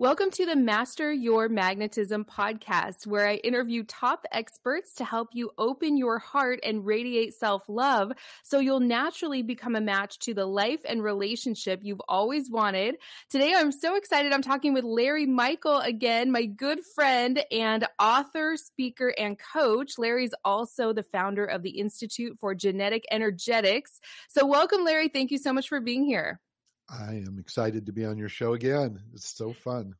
Welcome to the Master Your Magnetism podcast, where I interview top experts to help you open your heart and radiate self love so you'll naturally become a match to the life and relationship you've always wanted. Today, I'm so excited. I'm talking with Larry Michael again, my good friend and author, speaker, and coach. Larry's also the founder of the Institute for Genetic Energetics. So, welcome, Larry. Thank you so much for being here. I am excited to be on your show again. It's so fun.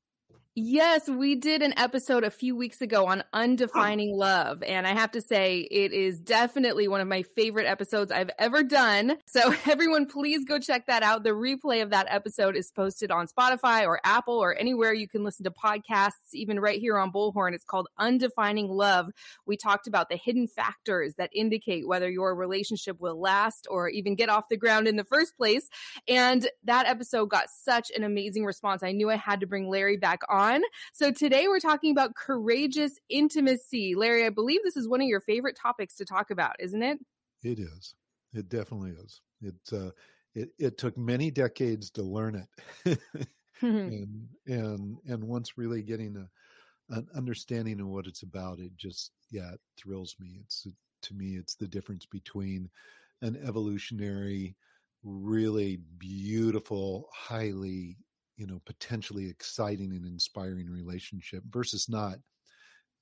Yes, we did an episode a few weeks ago on undefining oh. love. And I have to say, it is definitely one of my favorite episodes I've ever done. So, everyone, please go check that out. The replay of that episode is posted on Spotify or Apple or anywhere you can listen to podcasts, even right here on Bullhorn. It's called Undefining Love. We talked about the hidden factors that indicate whether your relationship will last or even get off the ground in the first place. And that episode got such an amazing response. I knew I had to bring Larry back on on. So today we're talking about courageous intimacy. Larry, I believe this is one of your favorite topics to talk about, isn't it? It is. It definitely is. It uh, it, it took many decades to learn it, and and and once really getting a an understanding of what it's about, it just yeah, it thrills me. It's to me, it's the difference between an evolutionary, really beautiful, highly you know potentially exciting and inspiring relationship versus not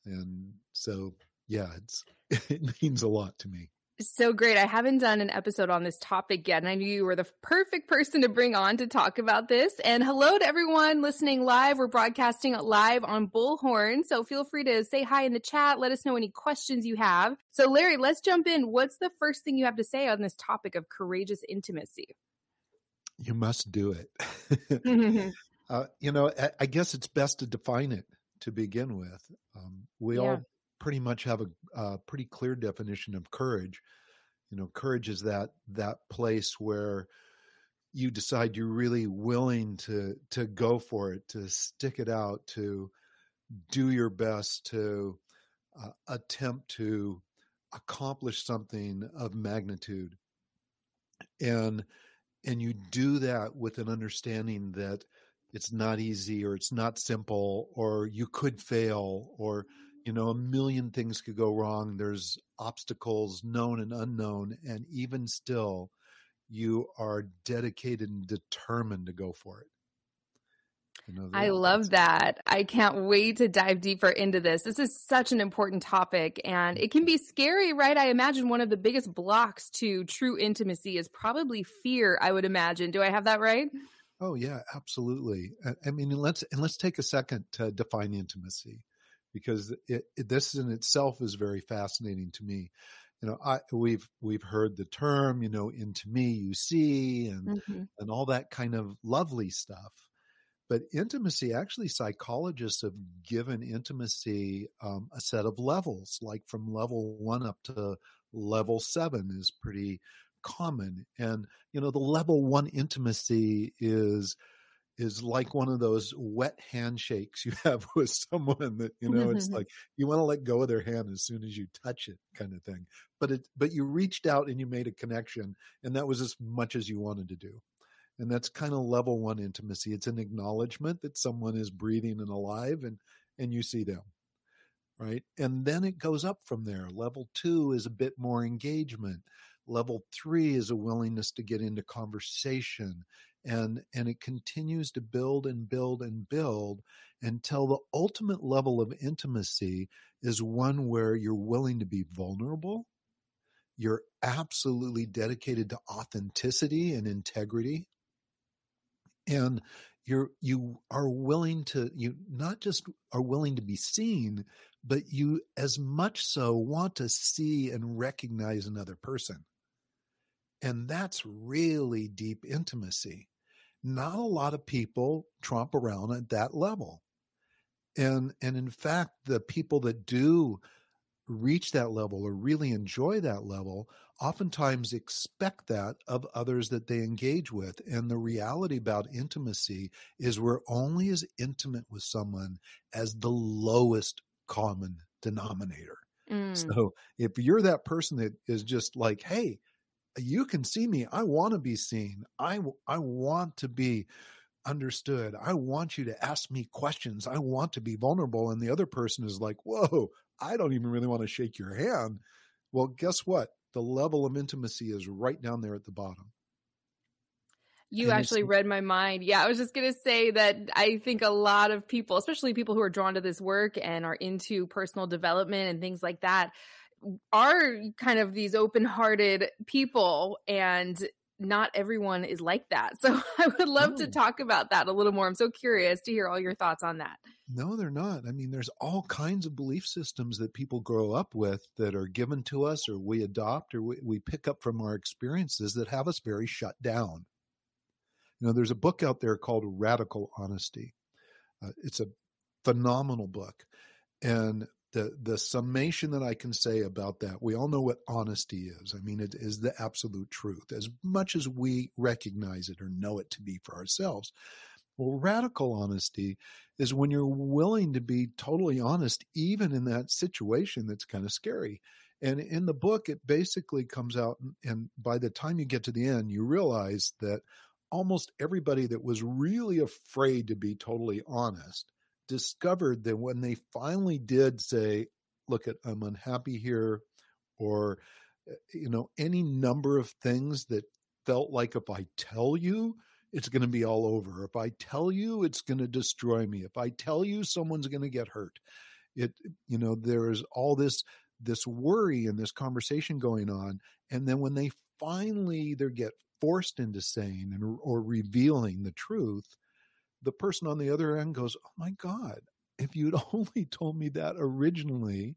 and so yeah it's it means a lot to me so great. I haven't done an episode on this topic yet, and I knew you were the perfect person to bring on to talk about this. And hello to everyone listening live. We're broadcasting live on Bullhorn, so feel free to say hi in the chat. Let us know any questions you have. So, Larry, let's jump in. What's the first thing you have to say on this topic of courageous intimacy? You must do it. Mm-hmm. uh, you know, I, I, guess it's best to define it to begin with. Um, we yeah. all pretty much have a, a, pretty clear definition of courage. You know, courage is that that place where you decide you're really willing to to go for it, to stick it out, to do your best, to uh, attempt to accomplish something of magnitude. And and you do that with an understanding that it's not easy or it's not simple or you could fail or you know a million things could go wrong. There's obstacles known and unknown and even still you are dedicated and determined to go for it I love that. I can't wait to dive deeper into this. This is such an important topic and it can be scary, right? I imagine one of the biggest blocks to true intimacy is probably fear, I would imagine. Do I have that right? Oh yeah, absolutely. I mean, let's and let's take a second to define intimacy because it, it, this in itself is very fascinating to me. You know, I we've we've heard the term, you know, into me you see and mm-hmm. and all that kind of lovely stuff but intimacy, actually, psychologists have given intimacy um, a set of levels, like from level one up to level seven is pretty common. And, you know, the level one intimacy is is like one of those wet handshakes you have with someone that you know it's like you want to let go of their hand as soon as you touch it kind of thing but it but you reached out and you made a connection and that was as much as you wanted to do and that's kind of level one intimacy. It's an acknowledgement that someone is breathing and alive and and you see them right? And then it goes up from there. Level two is a bit more engagement. Level three is a willingness to get into conversation and and it continues to build and build and build until the ultimate level of intimacy is one where you're willing to be vulnerable you're absolutely dedicated to authenticity and integrity and you're you are willing to you not just are willing to be seen but you as much so want to see and recognize another person. And that's really deep intimacy. Not a lot of people tromp around at that level. And and in fact, the people that do reach that level or really enjoy that level oftentimes expect that of others that they engage with. And the reality about intimacy is we're only as intimate with someone as the lowest common denominator. Mm. So if you're that person that is just like, hey, you can see me. I want to be seen. I, I want to be understood. I want you to ask me questions. I want to be vulnerable. And the other person is like, whoa, I don't even really want to shake your hand. Well, guess what? The level of intimacy is right down there at the bottom. You and actually read my mind. Yeah, I was just going to say that I think a lot of people, especially people who are drawn to this work and are into personal development and things like that, are kind of these open hearted people. And not everyone is like that. So I would love no. to talk about that a little more. I'm so curious to hear all your thoughts on that. No, they're not. I mean, there's all kinds of belief systems that people grow up with that are given to us or we adopt or we, we pick up from our experiences that have us very shut down. You know, there's a book out there called Radical Honesty. Uh, it's a phenomenal book. And the the summation that I can say about that, we all know what honesty is. I mean, it is the absolute truth, as much as we recognize it or know it to be for ourselves. Well, radical honesty is when you're willing to be totally honest, even in that situation that's kind of scary. And in the book, it basically comes out, and by the time you get to the end, you realize that almost everybody that was really afraid to be totally honest discovered that when they finally did say, look at I'm unhappy here or eh, you know any number of things that felt like if I tell you it's going to be all over. If I tell you it's going to destroy me. If I tell you someone's going to get hurt. It you know there's all this this worry and this conversation going on and then when they finally either get forced into saying and, or revealing the truth the person on the other end goes, Oh my God, if you'd only told me that originally,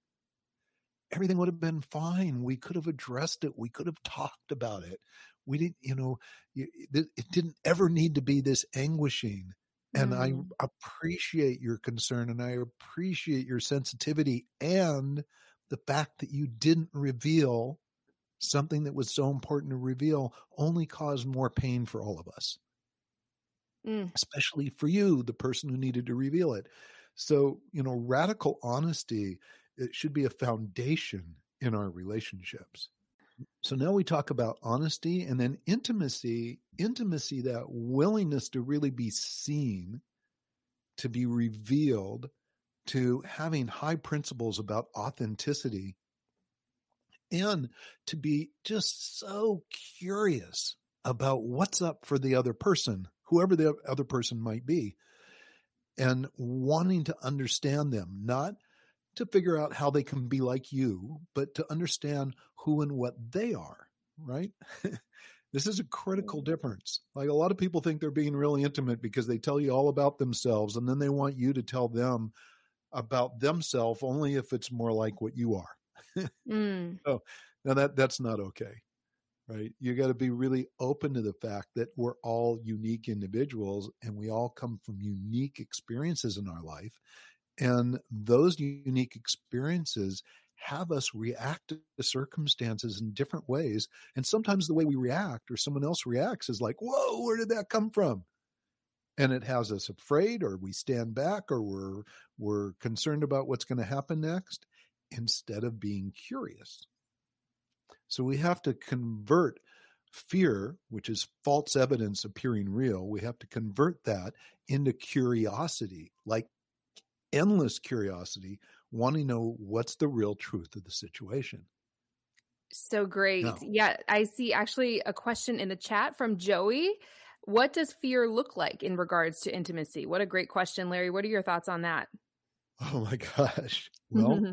everything would have been fine. We could have addressed it. We could have talked about it. We didn't, you know, it didn't ever need to be this anguishing. And mm. I appreciate your concern and I appreciate your sensitivity and the fact that you didn't reveal something that was so important to reveal only caused more pain for all of us mm. especially for you, the person who needed to reveal it. So, you know, radical honesty, it should be a foundation in our relationships. So now we talk about honesty and then intimacy, intimacy, that willingness to really be seen, to be revealed, to having high principles about authenticity, and to be just so curious about what's up for the other person whoever the other person might be, and wanting to understand them, not to figure out how they can be like you, but to understand who and what they are, right? this is a critical mm-hmm. difference. Like a lot of people think they're being really intimate because they tell you all about themselves and then they want you to tell them about themselves only if it's more like what you are. mm. So now that that's not okay right? You got to be really open to the fact that we're all unique individuals and we all come from unique experiences in our life. And those unique experiences have us react to circumstances in different ways. And sometimes the way we react or someone else reacts is like, whoa, where did that come from? And it has us afraid or we stand back or we're, we're concerned about what's going to happen next instead of being curious. So we have to convert fear, which is false evidence appearing real, we have to convert that into curiosity, like endless curiosity, wanting to know what's the real truth of the situation. So great. Now, yeah, I see actually a question in the chat from Joey. What does fear look like in regards to intimacy? What a great question, Larry. What are your thoughts on that? Oh my gosh. Well, mm-hmm.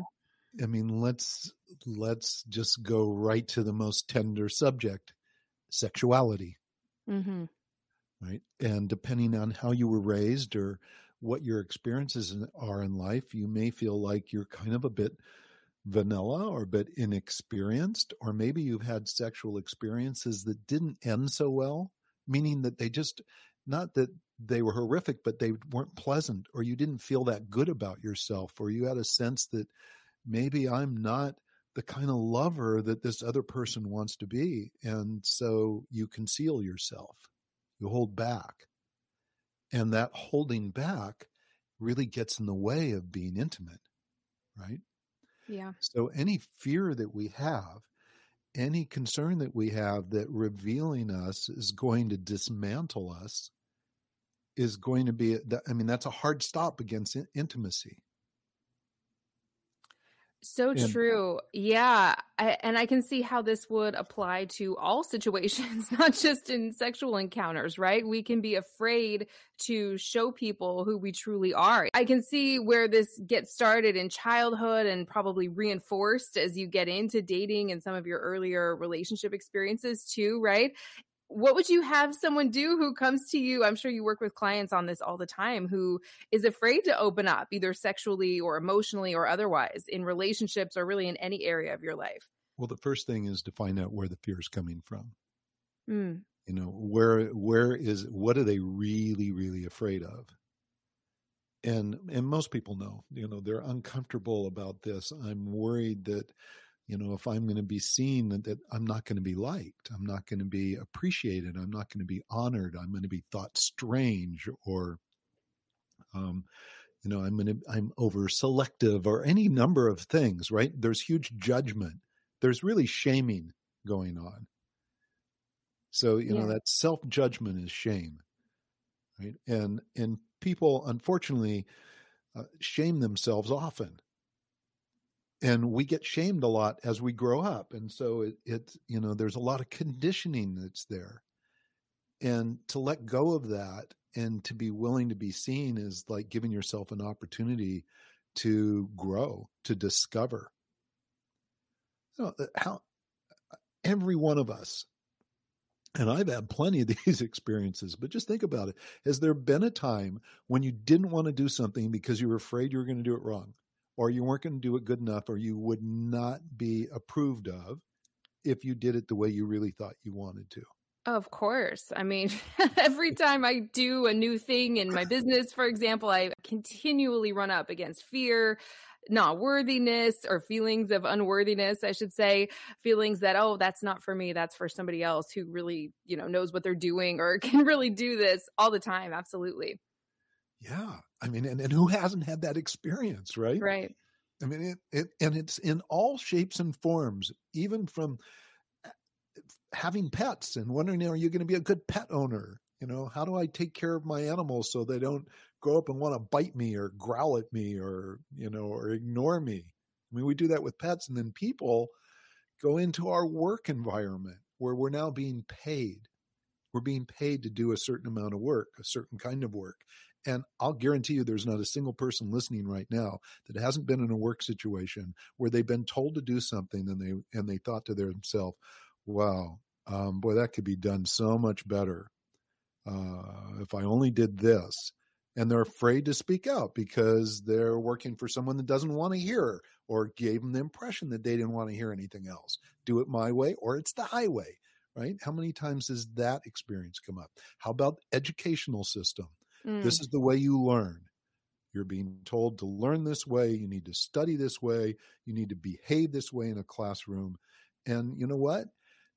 I mean, let's let's just go right to the most tender subject, sexuality. Mm-hmm. Right, and depending on how you were raised or what your experiences are in life, you may feel like you're kind of a bit vanilla or a bit inexperienced, or maybe you've had sexual experiences that didn't end so well, meaning that they just, not that they were horrific, but they weren't pleasant, or you didn't feel that good about yourself, or you had a sense that maybe I'm not the kind of lover that this other person wants to be. And so you conceal yourself, you hold back. And that holding back really gets in the way of being intimate, right? Yeah. So any fear that we have, any concern that we have that revealing us is going to dismantle us is going to be, I mean, that's a hard stop against intimacy. So true. Yeah. I, and I can see how this would apply to all situations, not just in sexual encounters, right? We can be afraid to show people who we truly are. I can see where this gets started in childhood and probably reinforced as you get into dating and some of your earlier relationship experiences too, right? What would you have someone do who comes to you? I'm sure you work with clients on this all the time who is afraid to open up, either sexually or emotionally or otherwise, in relationships or really in any area of your life. well, the first thing is to find out where the fear is coming from. Mm, You know, where, where is, what are they really, really afraid of? And, and most people know, you know, they're uncomfortable about this. I'm worried that, you know, if I'm going to be seen that, that I'm not going to be liked, I'm not going to be appreciated, I'm not going to be honored, I'm going to be thought strange or, um, you know, I'm going to, I'm over selective or any number of things, right? There's huge judgment. There's really shaming going on. So, you know, that self judgment is shame, right? And, and people unfortunately uh, shame themselves often and we get shamed a lot as we grow up and so it, it you know there's a lot of conditioning that's there and to let go of that and to be willing to be seen is like giving yourself an opportunity to grow to discover you know, uh, how every one of us and I've had plenty of these experiences, but just think about it. Has there been a time when you didn't want to do something because you were afraid you were going to do it wrong? Or you weren't going to do it good enough, or you would not be approved of if you did it the way you really thought you wanted to. Of course. I mean, every time I do a new thing in my business, for example, I continually run up against fear, not worthiness, or feelings of unworthiness, I should say, feelings that, oh, that's not for me. That's for somebody else who really, you know, knows what they're doing or can really do this all the time. Absolutely. Yeah. I mean, and, and who hasn't had that experience, right? Right. I mean, it, it, and it's in all shapes and forms, even from uh, having pets and wondering, are you going to be a good pet owner? You know, how do I take care of my animals so they don't grow up and want to bite me or growl at me or, you know, or ignore me? I mean, we do that with pets and then people go into our work environment where we're now being paid. We're being paid to do a certain amount of work, a certain kind of work. And I'll guarantee you there's not a single person listening right now that hasn't been in a work situation where they've been told to do something and they and they thought to themselves, wow, um, boy, that could be done so much better. Uh, if I only did this. And they're afraid to speak out because they're working for someone that doesn't want to hear or gave them the impression that they didn't want to hear anything else. Do it my way or it's the highway, right? How many times has that experience come up? How about educational system? Mm. This is the way you learn. You're being told to learn this way. You need to study this way. You need to behave this way in a classroom. And you know what?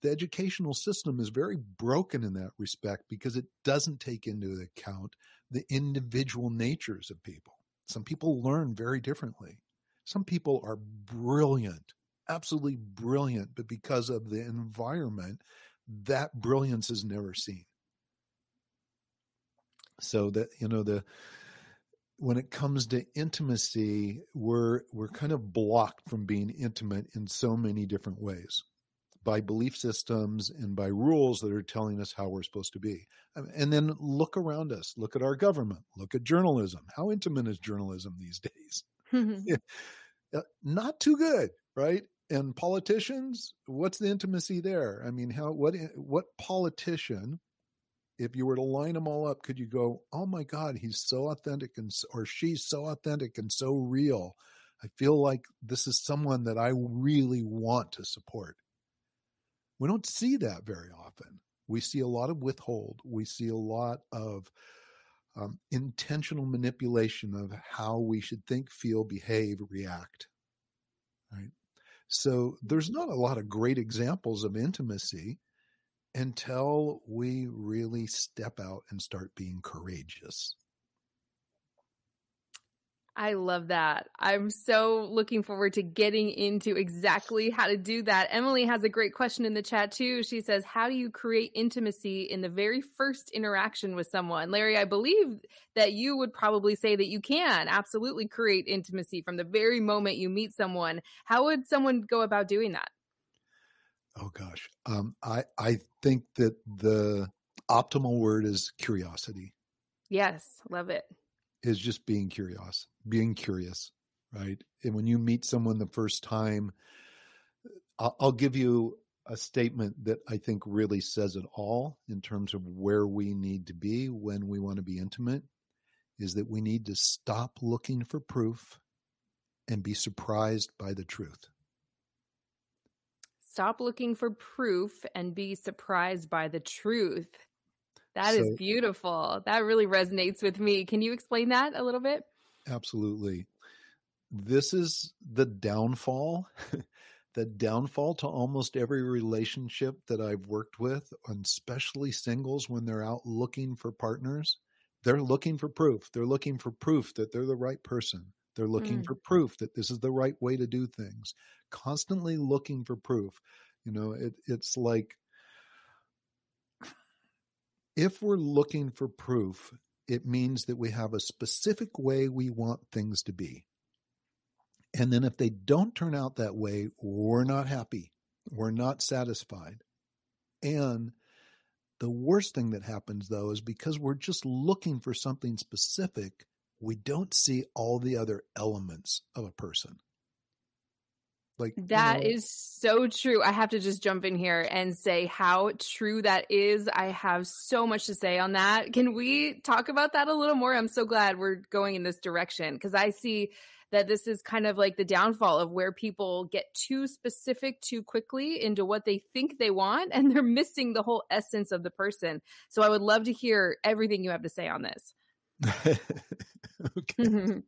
The educational system is very broken in that respect because it doesn't take into account the individual natures of people. Some people learn very differently. Some people are brilliant, absolutely brilliant, but because of the environment, that brilliance is never seen so that you know the when it comes to intimacy we're we're kind of blocked from being intimate in so many different ways by belief systems and by rules that are telling us how we're supposed to be. And then look around us. Look at our government. Look at journalism. How intimate is journalism these days? Uh, not too good right? And politicians what's the intimacy there? I mean how what what politician if you were to line them all up, could you go, "Oh my God, he's so authentic and or she's so authentic and so real"? I feel like this is someone that I really want to support. We don't see that very often. We see a lot of withhold. We see a lot of um, intentional manipulation of how we should think, feel, behave, react. Right. So there's not a lot of great examples of intimacy until we really step out and start being courageous. I love that. I'm so looking forward to getting into exactly how to do that. Emily has a great question in the chat too. She says, How do you create intimacy in the very first interaction with someone? Larry, I believe that you would probably say that you can absolutely create intimacy from the very moment you meet someone. How would someone go about doing that? Oh gosh. Um, I, I think that the optimal word is curiosity. Yes, love it is just being curious, being curious, right? And when you meet someone the first time, I'll, I'll give you a statement that I think really says it all in terms of where we need to be when we want to be intimate is that we need to stop looking for proof and be surprised by the truth. Stop looking for proof and be surprised by the truth. That so, is beautiful. That really resonates with me. Can you explain that a little bit? Absolutely. This is the downfall, the downfall to almost every relationship that I've worked with, and especially singles when they're out looking for partners. They're looking for proof. They're looking for proof that they're the right person. They're looking mm. for proof that this is the right way to do things. Constantly looking for proof. You know, it, it's like if we're looking for proof, it means that we have a specific way we want things to be. And then if they don't turn out that way, we're not happy. We're not satisfied. And the worst thing that happens though is because we're just looking for something specific, we don't see all the other elements of a person. Like that you know, is so true. I have to just jump in here and say how true that is. I have so much to say on that. Can we talk about that a little more? I'm so glad we're going in this direction because I see that this is kind of like the downfall of where people get too specific too quickly into what they think they want and they're missing the whole essence of the person. So I would love to hear everything you have to say on this. okay.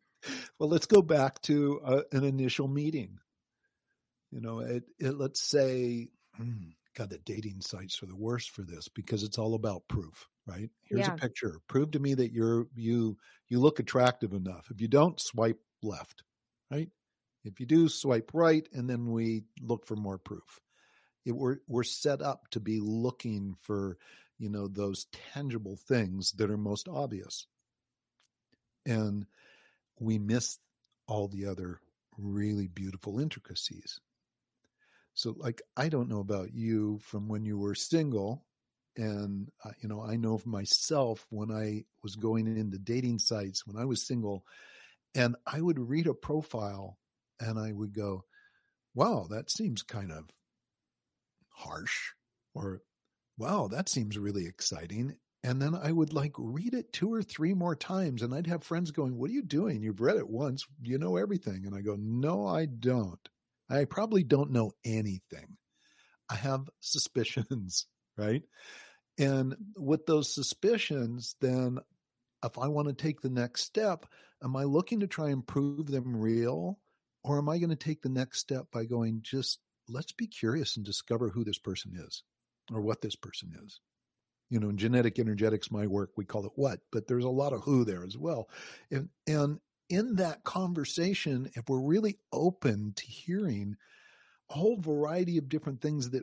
well, let's go back to uh, an initial meeting. You know, it, it let's say, hmm, God, the dating sites are the worst for this because it's all about proof, right? Here's yeah. a picture. Prove to me that you're you you look attractive enough. If you don't, swipe left, right? If you do, swipe right, and then we look for more proof. It, we're we're set up to be looking for you know those tangible things that are most obvious, and we miss all the other really beautiful intricacies. So, like, I don't know about you from when you were single. And, uh, you know, I know for myself when I was going into dating sites when I was single, and I would read a profile and I would go, wow, that seems kind of harsh. Or, wow, that seems really exciting. And then I would like read it two or three more times. And I'd have friends going, What are you doing? You've read it once. You know everything. And I go, No, I don't. I probably don't know anything. I have suspicions, right? And with those suspicions, then if I want to take the next step, am I looking to try and prove them real? Or am I going to take the next step by going, just let's be curious and discover who this person is or what this person is? You know, in genetic energetics, my work, we call it what, but there's a lot of who there as well. And, and in that conversation, if we're really open to hearing a whole variety of different things that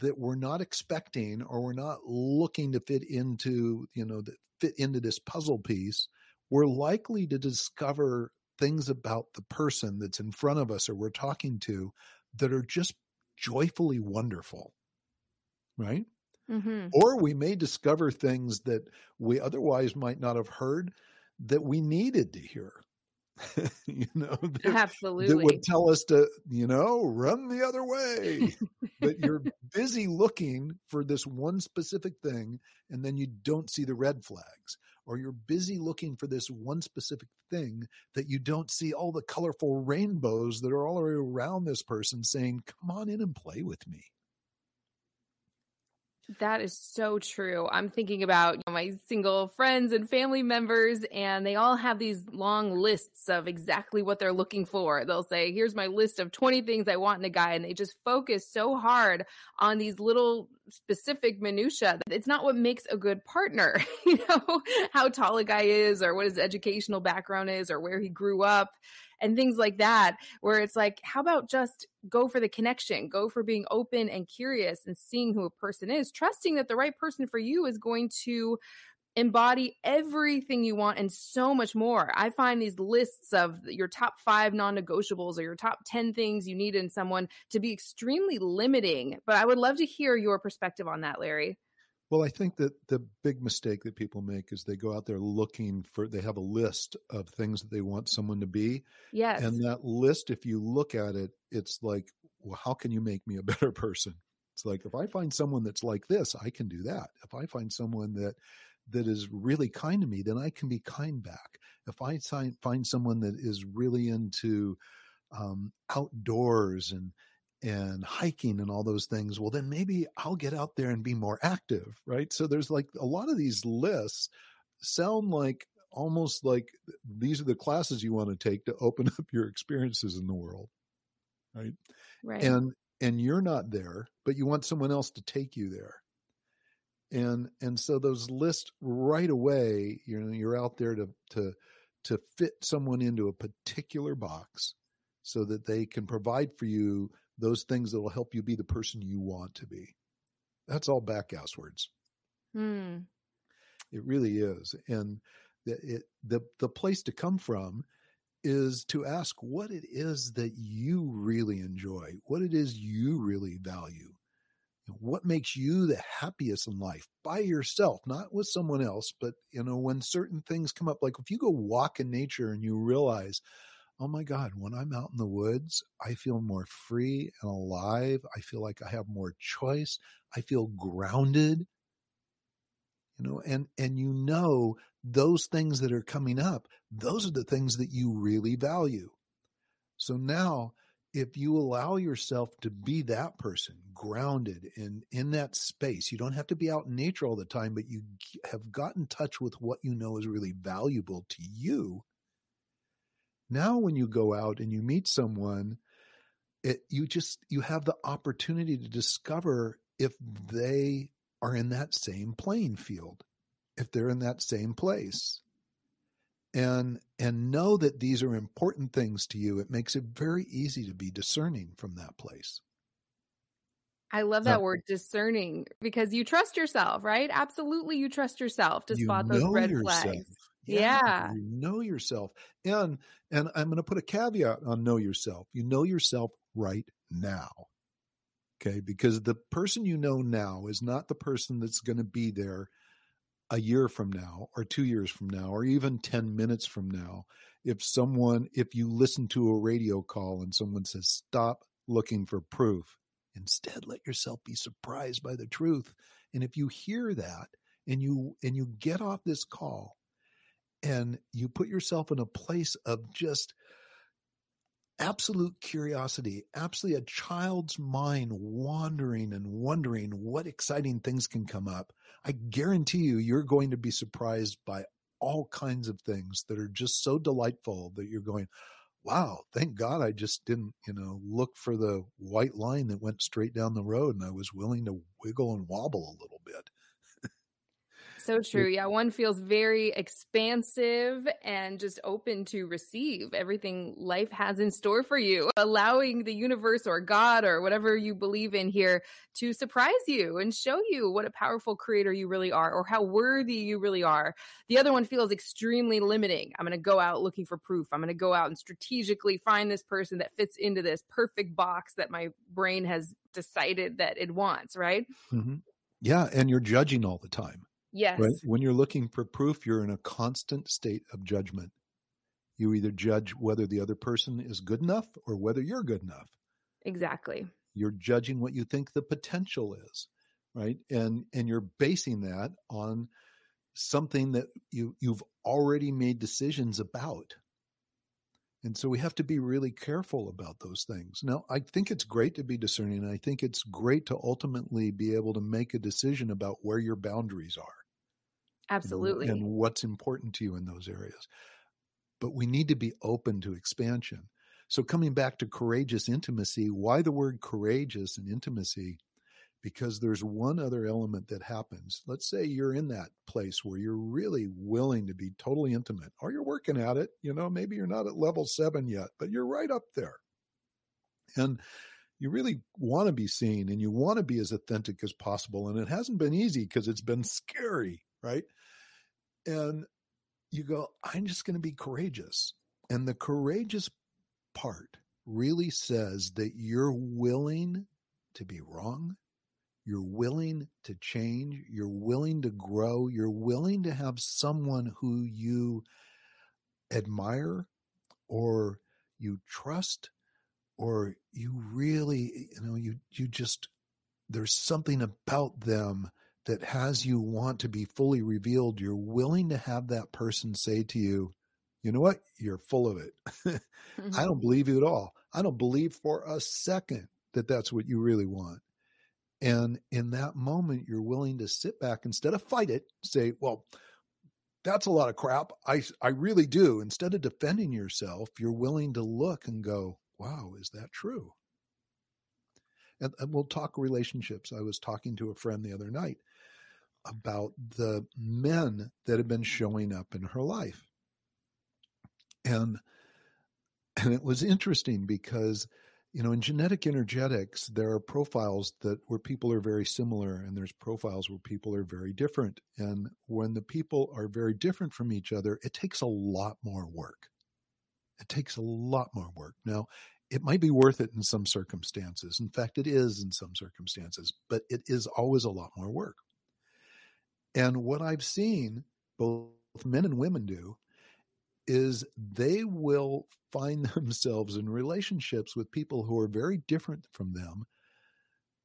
that we're not expecting or we're not looking to fit into, you know, that fit into this puzzle piece, we're likely to discover things about the person that's in front of us or we're talking to that are just joyfully wonderful. Right? Mm-hmm. Or we may discover things that we otherwise might not have heard that we needed to hear. you know, that, absolutely that would tell us to, you know, run the other way. but you're busy looking for this one specific thing and then you don't see the red flags or you're busy looking for this one specific thing that you don't see all the colorful rainbows that are all around this person saying come on in and play with me that is so true. I'm thinking about you know, my single friends and family members, and they all have these long lists of exactly what they're looking for. They'll say, Here's my list of 20 things I want in a guy. And they just focus so hard on these little specific minutia. It's not what makes a good partner, you know, how tall a guy is, or what his educational background is, or where he grew up and things like that, where it's like, how about just go for the connection, go for being open and curious and seeing who a person is, trusting that the right person for you is going to embody everything you want and so much more. I find these lists of your top five non negotiables or your top 10 things you need in someone to be extremely limiting. But I would love to hear your perspective on that, Larry. Well, I think that the big mistake that people make is they go out there looking for, they have a list of things that they want someone to be. Yes. And that list, if you look at it, it's like, well, how can you make me a better person? It's like, if I find someone that's like this, I can do that. If I find someone that, that is really kind to me, then I can be kind back. If I find someone that is really into um, outdoors and, and hiking and all those things, well, then maybe I'll get out there and be more active, right? So there's like a lot of these lists sound like almost like these are the classes you want to take to open up your experiences in the world, right? Right. And and you're not there, but you want someone else to take you there. And and so those lists right away, you know, you're out there to to to fit someone into a particular box so that they can provide for you those things that will help you be the person you want to be. That's all back-ass words. Hmm. It really is. And the, it, the, the place to come from is to ask what it is that you really enjoy, what it is you really value. What makes you the happiest in life by yourself, not with someone else, but you know, when certain things come up, like if you go walk in nature and you realize, oh my God, when I'm out in the woods, I feel more free and alive. I feel like I have more choice. I feel grounded. You know, and, and you know, those things that are coming up, those are the things that you really value. So now, if you allow yourself to be that person grounded in in that space you don't have to be out in nature all the time but you have got in touch with what you know is really valuable to you now, when you go out and you meet someone, it, you just, you have the opportunity to discover if they are in that same playing field, if they're in that same place. And, and know that these are important things to you. It makes it very easy to be discerning from that place. I love that word discerning because you trust yourself, right? Absolutely, you trust yourself to spot those red yourself. flags. Yeah. You know yourself. And and I'm going to put a caveat on know yourself. You know yourself right now. Okay? Because the person you know now is not the person that's going to be there a year from now or 2 years from now or even 10 minutes from now. If someone if you listen to a radio call and someone says stop looking for proof, instead let yourself be surprised by the truth. And if you hear that and you and you get off this call and you put yourself in a place of just absolute curiosity, absolutely a child's mind wandering and wondering what exciting things can come up, I guarantee you, you're going to be surprised by all kinds of things that are just so delightful that you're going, wow, thank God I just didn't, you know, look for the white line that went straight down the road and I was willing to wiggle and wobble a little bit. So true. Yeah, one feels very expansive and just open to receive everything life has in store for you, allowing the universe or God or whatever you believe in here to surprise you and show you what a powerful creator you really are or how worthy you really are. The other one feels extremely limiting. I'm going to go out looking for proof. I'm going to go out and strategically find this person that fits into this perfect box that my brain has decided that it wants, right? Mm-hmm. Yeah. And you're judging all the time. Yes. Right? When you're looking for proof, you're in a constant state of judgment. You either judge whether the other person is good enough or whether you're good enough. Exactly. You're judging what you think the potential is, right? And and you're basing that on something that you you've already made decisions about. And so we have to be really careful about those things. Now, I think it's great to be discerning. I think it's great to ultimately be able to make a decision about where your boundaries are. Absolutely. And, and what's important to you in those areas. But we need to be open to expansion. So, coming back to courageous intimacy, why the word courageous and intimacy? because there's one other element that happens. Let's say you're in that place where you're really willing to be totally intimate, or you're working at it. You know, maybe you're not at level seven yet, but you're right up there. And you really want to be seen and you want to be as authentic as possible. And it hasn't been easy because it's been scary, right? And you go, I'm just going to be courageous. And the courageous part really says that you're willing to be wrong you're willing to change, you're willing to grow, you're willing to have someone who you admire or you trust or you really you know you you just there's something about them that has you want to be fully revealed you're willing to have that person say to you you know what you're full of it mm-hmm. i don't believe you at all i don't believe for a second that that's what you really want and in that moment, you're willing to sit back instead of fight it, say, well, that's a lot of crap. I, I really do. Instead of defending yourself, you're willing to look and go, wow, is that true? And, and we'll talk relationships. I was talking to a friend the other night about the men that have been showing up in her life. And and it was interesting because you know in genetic energetics there are profiles that where people are very similar and there's profiles where people are very different. And when the people are very different from each other it takes a lot more work. It takes a lot more work. Now it might be worth it in some circumstances. In fact it is in some circumstances but it is always a lot more work and what i've seen both men and women do is they will find themselves in relationships with people who are very different from them,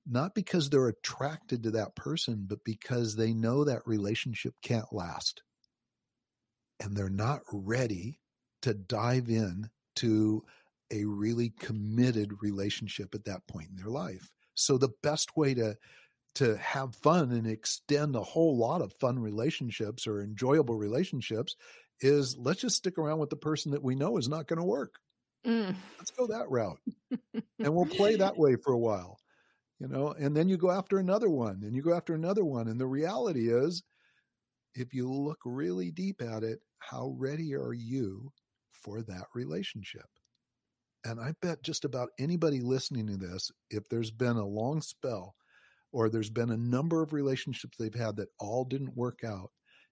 not because they're attracted to that person, but because they know that relationship can't last. And they're not ready to dive in to a really committed relationship at that point in their life. So the best way to to have fun and extend a whole lot of fun relationships or enjoyable relationships is let's just stick around with the person that we know is not going to work. Mm. Let's go that route. and we'll play that way for a while. You know, and then you go after another one and you go after another one. And the reality is, if you look really deep at it, how ready are you for that relationship? And I bet just about anybody listening to this, if there's been a long spell or there's been a number of relationships they've had that all didn't work out,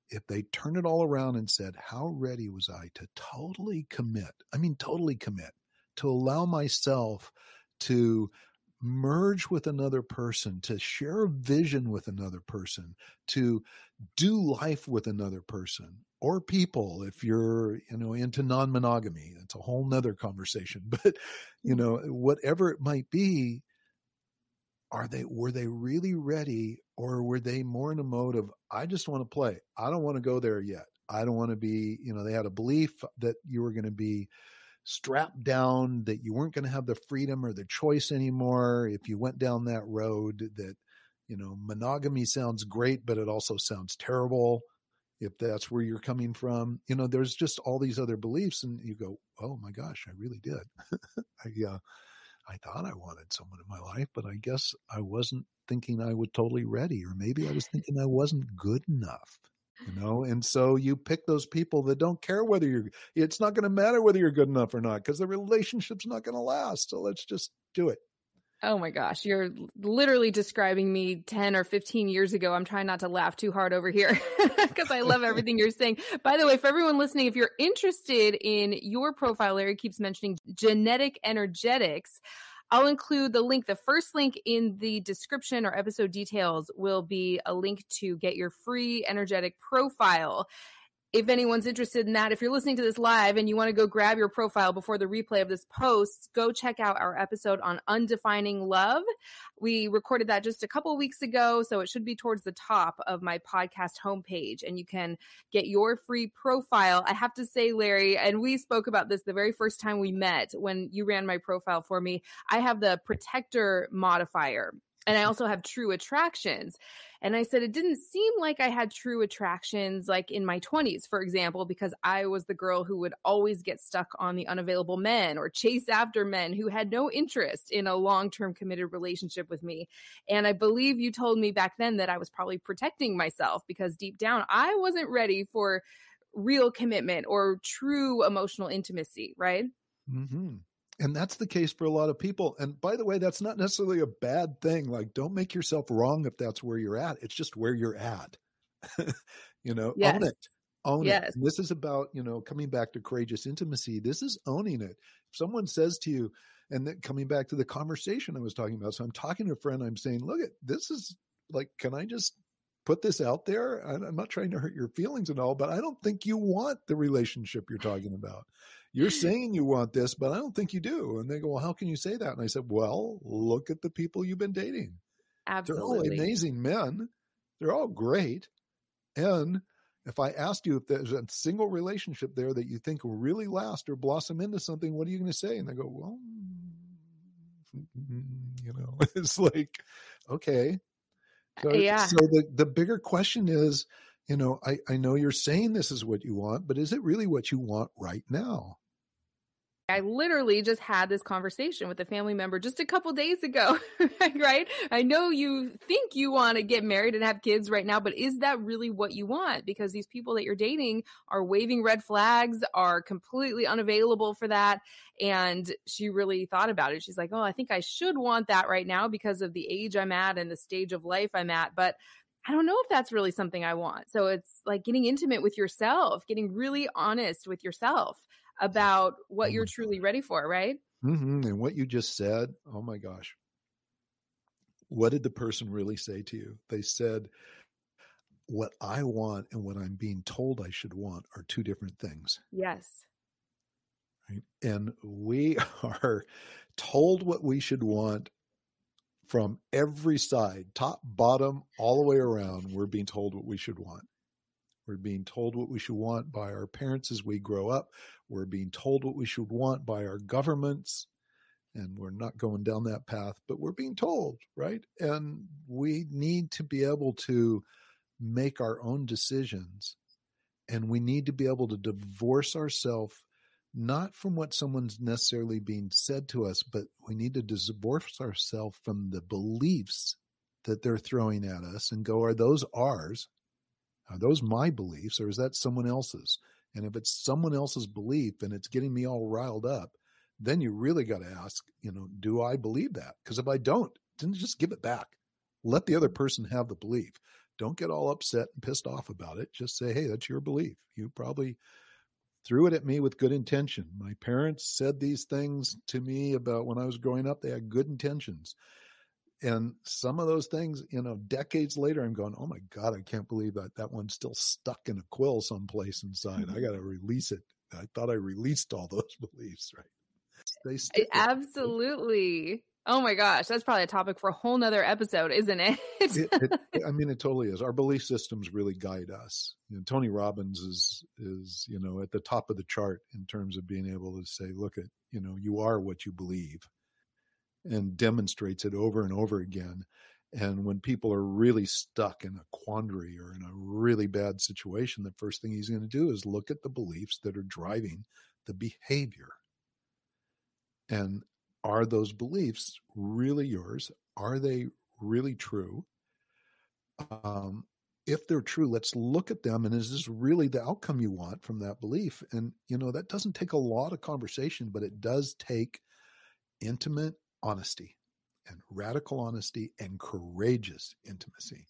if they turn it all around and said, How ready was I to totally commit? I mean, totally commit, to allow myself to merge with another person, to share a vision with another person, to do life with another person or people if you're you know into non-monogamy it's a whole nother conversation but you know whatever it might be are they were they really ready or were they more in a mode of i just want to play. I don't want to go there yet. I don't want to be you know they had a belief that you were going to be strapped down that you weren't going to have the freedom or the choice anymore. If you went down that road that you know monogamy sounds great but it also sounds terrible if that's where you're coming from. You know there's just all these other beliefs and you go oh my gosh i really did. I uh I thought I wanted someone in my life, but I guess I wasn't thinking I was totally ready, or maybe I was thinking I wasn't good enough. You know, and so you pick those people that don't care whether you're, it's not going to matter whether you're good enough or not because the relationship's not going to last. So let's just do it. Oh my gosh, you're literally describing me 10 or 15 years ago. I'm trying not to laugh too hard over here because I love everything you're saying. By the way, for everyone listening, if you're interested in your profile, Larry keeps mentioning genetic energetics. I'll include the link. The first link in the description or episode details will be a link to get your free energetic profile. If anyone's interested in that, if you're listening to this live and you want to go grab your profile before the replay of this post, go check out our episode on undefining love. We recorded that just a couple weeks ago, so it should be towards the top of my podcast homepage, and you can get your free profile. I have to say, Larry, and we spoke about this the very first time we met when you ran my profile for me. I have the protector modifier and I also have true attractions. And I said, it didn't seem like I had true attractions like in my 20s, for example, because I was the girl who would always get stuck on the unavailable men or chase after men who had no interest in a long term committed relationship with me. And I believe you told me back then that I was probably protecting myself because deep down I wasn't ready for real commitment or true emotional intimacy, right? Mm-hmm and that's the case for a lot of people. And by the way that's not necessarily a bad thing. Like don't make yourself wrong if that's where you're at. It's just where you're at. You know yes. own it. Own yes. it. And this is about you know coming back to courageous intimacy. This is owning it. If someone says to you and then coming back to the conversation i was talking about so i'm talking to a friend i'm saying look at this is like can i just put this out there? I'm not trying to hurt your feelings and all but i don't think you want the relationship you're talking about you're saying you want this, but I don't think you do. And they go, well, how can you say that? And I said, well, look at the people you've been dating. Absolutely. They're all amazing men. They're all great. And if I asked you if there's a single relationship there that you think will really last or blossom into something, what are you going to say? And they go, well, you know, it's like, okay. So, uh, yeah. So the, the bigger question is, you know, I, I know you're saying this is what you want, but is it really what you want right now? I literally just had this conversation with a family member just a couple days ago, right? I know you think you want to get married and have kids right now, but is that really what you want? Because these people that you're dating are waving red flags, are completely unavailable for that. And she really thought about it. She's like, Oh, I think I should want that right now because of the age I'm at and the stage of life I'm at. But I don't know if that's really something I want. So it's like getting intimate with yourself, getting really honest with yourself about what you're truly ready for, right? Mm-hmm. And what you just said, oh my gosh. What did the person really say to you? They said, what I want and what I'm being told I should want are two different things. Yes. Right? And we are told what we should want from every side, top, bottom, all the way around. We're being told what we should want. We're being told what we should want by our parents as we grow up. We're being told what we should want by our governments. And we're not going down that path, but we're being told, right? And we need to be able to make our own decisions. And we need to be able to divorce ourselves not from what someone's necessarily being said to us, but we need to divorce ourselves from the beliefs that they're throwing at us and go, are those ours? Are those my beliefs or is that someone else's? And if it's someone else's belief and it's getting me all riled up, then you really got to ask, you know, do I believe that? Because if I don't, then just give it back. Let the other mm-hmm. person have the belief. Don't get all upset and pissed off about it. Just say, hey, that's your belief. You probably threw it at me with good intention. My parents said these things to me about when I was growing up. They had good intentions. And some of those things, you know, decades later, I'm going, oh my God, I can't believe that that one's still stuck in a quill someplace inside. I mm-hmm. got to release it. I thought I released all those beliefs, right? They Absolutely. Oh my gosh, that's probably a topic for a whole nother episode, isn't it? it, it I mean, it totally is. Our belief systems really guide us. You know, Tony Robbins is is you know at the top of the chart in terms of being able to say, look at you know you are what you believe, and demonstrates it over and over again. And when people are really stuck in a quandary or in a really bad situation, the first thing he's going to do is look at the beliefs that are driving the behavior. And are those beliefs really yours? Are they really true? Um, if they're true, let's look at them and is this really the outcome you want from that belief? And, you know, that doesn't take a lot of conversation, but it does take intimate honesty and radical honesty and courageous intimacy.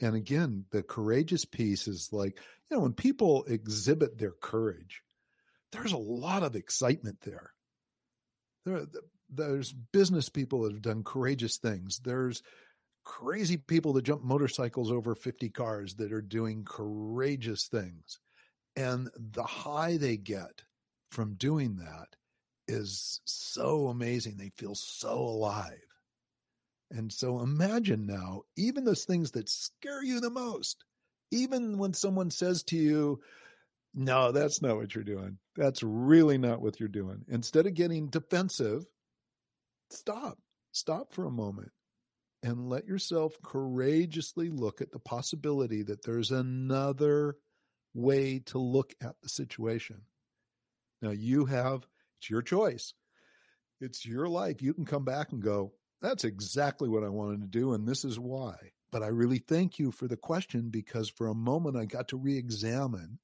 And again, the courageous piece is like, you know, when people exhibit their courage, there's a lot of excitement there. There, there's business people that have done courageous things. There's crazy people that jump motorcycles over 50 cars that are doing courageous things. And the high they get from doing that is so amazing. They feel so alive. And so imagine now, even those things that scare you the most, even when someone says to you, no, that's not what you're doing. That's really not what you're doing. Instead of getting defensive, stop. Stop for a moment and let yourself courageously look at the possibility that there's another way to look at the situation. Now, you have, it's your choice, it's your life. You can come back and go, that's exactly what I wanted to do, and this is why. But I really thank you for the question because for a moment I got to re examine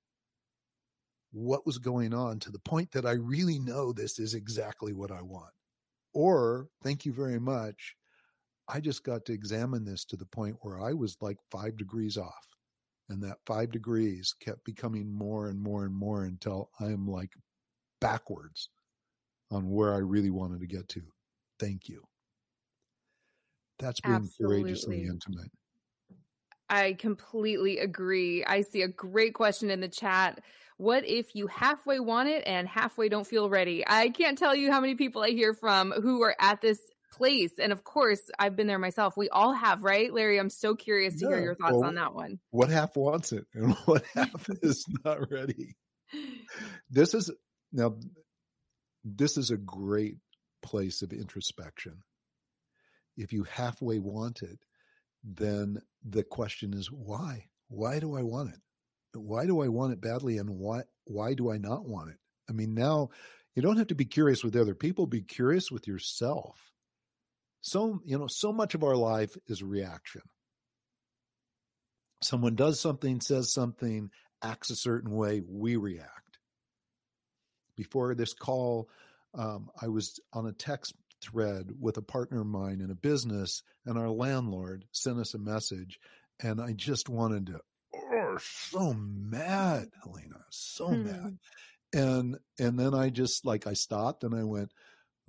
what was going on to the point that I really know this is exactly what I want. Or, thank you very much. I just got to examine this to the point where I was like five degrees off. And that five degrees kept becoming more and more and more until I am like backwards on where I really wanted to get to. Thank you. That's being Absolutely. courageously intimate. I completely agree. I see a great question in the chat. What if you halfway want it and halfway don't feel ready? I can't tell you how many people I hear from who are at this place. And of course, I've been there myself. We all have, right? Larry, I'm so curious to yeah, hear your thoughts well, on that one. What half wants it and what half is not ready? This is now, this is a great place of introspection. If you halfway want it, then the question is why? Why do I want it? why do I want it badly and why why do I not want it? I mean, now you don't have to be curious with other people, be curious with yourself. So, you know, so much of our life is reaction. Someone does something, says something, acts a certain way, we react. Before this call, um, I was on a text thread with a partner of mine in a business, and our landlord sent us a message, and I just wanted to oh, so mad, Helena, so hmm. mad. And and then I just like I stopped and I went,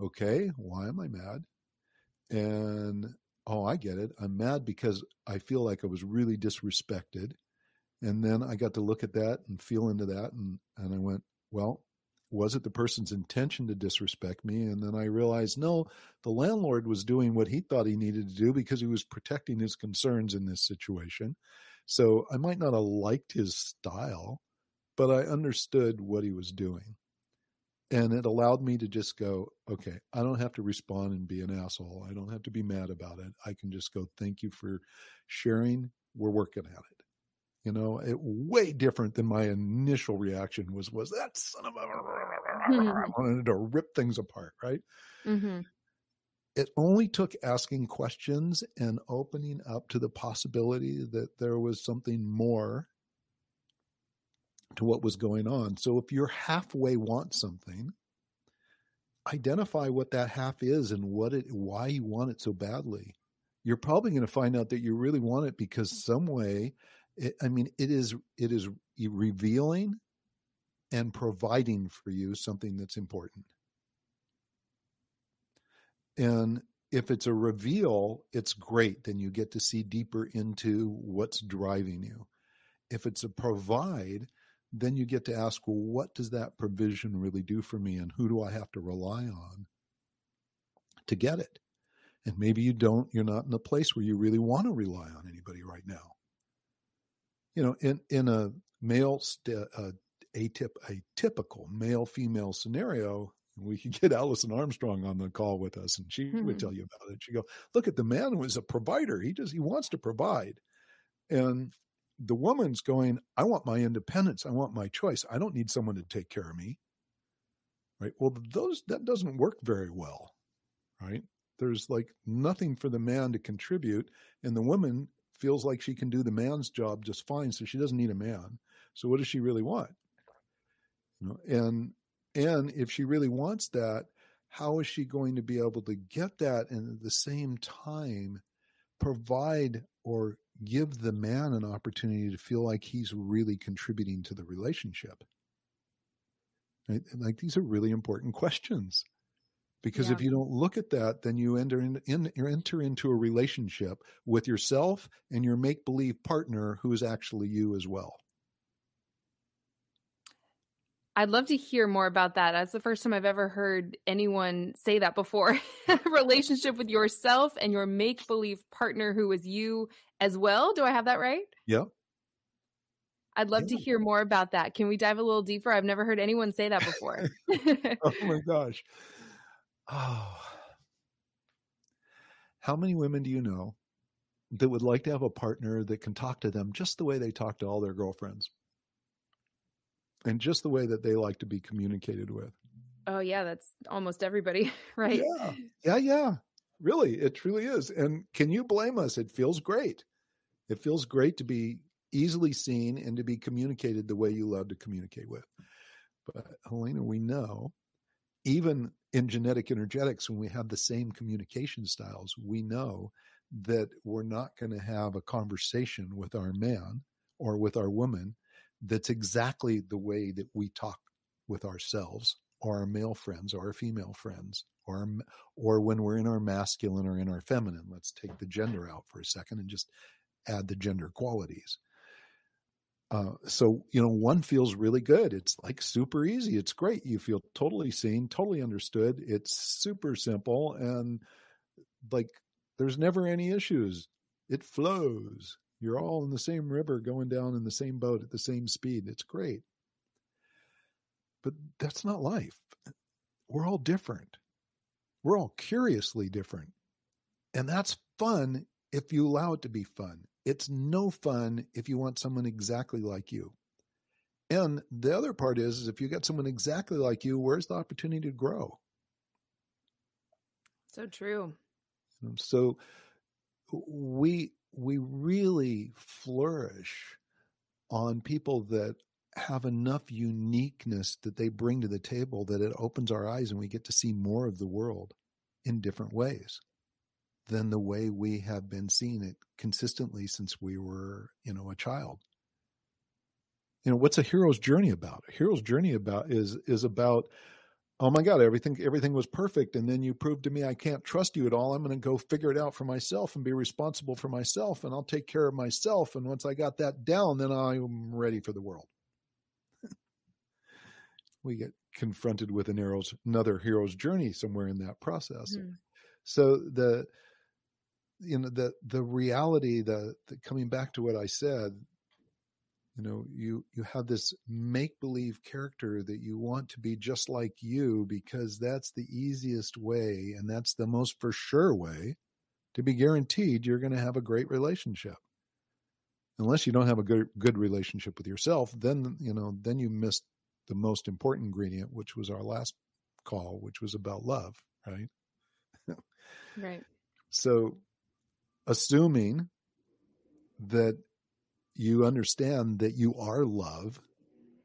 okay, why am I mad? And oh, I get it. I'm mad because I feel like I was really disrespected. And then I got to look at that and feel into that and and I went, well, was it the person's intention to disrespect me? And then I realized, no, the landlord was doing what he thought he needed to do because he was protecting his concerns in this situation. So I might not have liked his style, but I understood what he was doing. And it allowed me to just go, okay, I don't have to respond and be an asshole. I don't have to be mad about it. I can just go, thank you for sharing. We're working at it. You know, it way different than my initial reaction was, was that son of a, I wanted to rip things apart. Right. Mm-hmm it only took asking questions and opening up to the possibility that there was something more to what was going on. So if you're halfway want something, identify what that half is and what it why you want it so badly. You're probably going to find out that you really want it because some way it, I mean it is it is revealing and providing for you something that's important. And if it's a reveal, it's great. Then you get to see deeper into what's driving you. If it's a provide, then you get to ask, well, what does that provision really do for me? And who do I have to rely on to get it? And maybe you don't, you're not in a place where you really want to rely on anybody right now. You know, in, in a male, st- uh, atyp- a typical male female scenario, we could get Alison Armstrong on the call with us and she mm-hmm. would tell you about it. She go, look at the man was a provider. He just, he wants to provide. And the woman's going, I want my independence. I want my choice. I don't need someone to take care of me. Right. Well, those, that doesn't work very well. Right. There's like nothing for the man to contribute. And the woman feels like she can do the man's job just fine. So she doesn't need a man. So what does she really want? You know, and and if she really wants that, how is she going to be able to get that and at the same time provide or give the man an opportunity to feel like he's really contributing to the relationship? Right? Like these are really important questions. Because yeah. if you don't look at that, then you enter in, in enter into a relationship with yourself and your make believe partner who is actually you as well. I'd love to hear more about that. That's the first time I've ever heard anyone say that before. Relationship with yourself and your make believe partner who is you as well. Do I have that right? Yep. I'd love yeah. to hear more about that. Can we dive a little deeper? I've never heard anyone say that before. oh my gosh. Oh. How many women do you know that would like to have a partner that can talk to them just the way they talk to all their girlfriends? And just the way that they like to be communicated with. Oh yeah, that's almost everybody, right? Yeah. Yeah, yeah. Really, it truly is. And can you blame us? It feels great. It feels great to be easily seen and to be communicated the way you love to communicate with. But Helena, we know even in genetic energetics, when we have the same communication styles, we know that we're not going to have a conversation with our man or with our woman that's exactly the way that we talk with ourselves or our male friends or our female friends or or when we're in our masculine or in our feminine. Let's take the gender out for a second and just add the gender qualities uh, so you know one feels really good. It's like super easy. It's great. You feel totally seen totally understood. It's super simple and like there's never any issues. It flows. You're all in the same river going down in the same boat at the same speed. It's great. But that's not life. We're all different. We're all curiously different. And that's fun if you allow it to be fun it's no fun if you want someone exactly like you. And the other part is, is if you get someone exactly like you, where's the opportunity to grow? So true. Um, so we we really flourish on people that have enough uniqueness that they bring to the table that it opens our eyes and we get to see more of the world in different ways than the way we have been seeing it consistently since we were, you know, a child. You know, what's a hero's journey about? A hero's journey about is is about oh my god everything everything was perfect and then you proved to me i can't trust you at all i'm going to go figure it out for myself and be responsible for myself and i'll take care of myself and once i got that down then i'm ready for the world we get confronted with an hero's another hero's journey somewhere in that process mm-hmm. so the you know the the reality the, the coming back to what i said you know you you have this make believe character that you want to be just like you because that's the easiest way and that's the most for sure way to be guaranteed you're going to have a great relationship. Unless you don't have a good good relationship with yourself then you know then you missed the most important ingredient which was our last call which was about love right? Right. So assuming that you understand that you are love,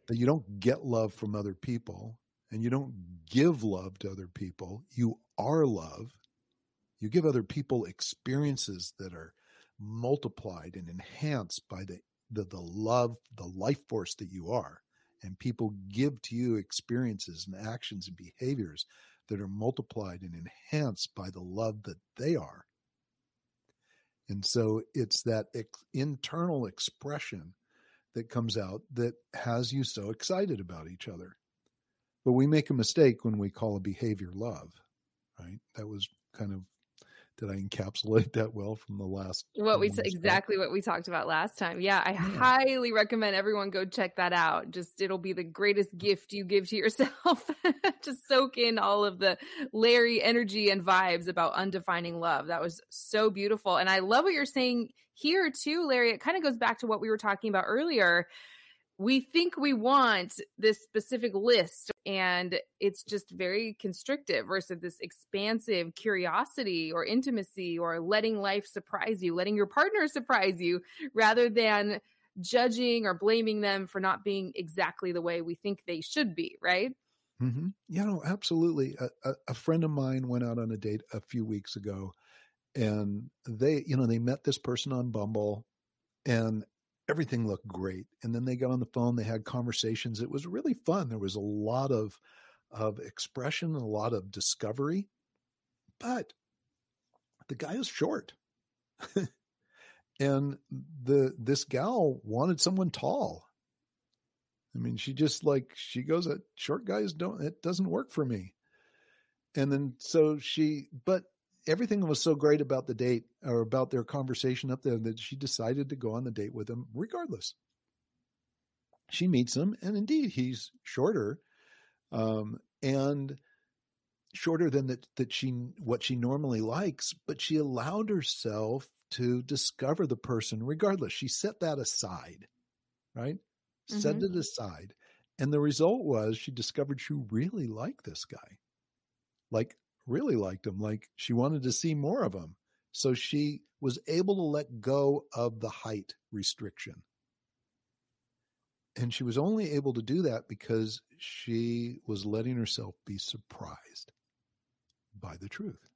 that you don't get love from other people, and you don't give love to other people. You are love. You give other people experiences that are multiplied and enhanced by the, the, the love, the life force that you are. And people give to you experiences and actions and behaviors that are multiplied and enhanced by the love that they are. And so it's that ex- internal expression that comes out that has you so excited about each other. But we make a mistake when we call a behavior love, right? That was kind of did I encapsulate that well from the last? What we exactly what we talked about last time. Yeah, I yeah. highly recommend everyone go check that out. Just it'll be the greatest gift you give to yourself to soak in all of the Larry energy and vibes about undefining love. That was so beautiful, and I love what you're saying here too, Larry. It kind of goes back to what we were talking about earlier we think we want this specific list and it's just very constrictive versus this expansive curiosity or intimacy or letting life surprise you, letting your partner surprise you rather than judging or blaming them for not being exactly the way we think they should be, right? Mm-hmm. You know, absolutely. A, a, a friend of mine went out on a date a few weeks ago and they, you know, they met this person on Bumble and everything looked great. And then they got on the phone, they had conversations. It was really fun. There was a lot of of expression, a lot of discovery. But the guy is short. and the this gal wanted someone tall. I mean, she just like she goes, "Uh, "Short guys don't. It doesn't work for me." And then so she, but everything was so great about the date or about their conversation up there that she decided to go on the date with him regardless. She meets him, and indeed, he's shorter, um, and shorter than that that she what she normally likes. But she allowed herself to discover the person regardless. She set that aside, right? Set Mhm. it aside, and the result was she discovered she really liked this guy, like really liked him. Like she wanted to see more of him. So she was able to let go of the height restriction. And she was only able to do that because she was letting herself be surprised by the truth.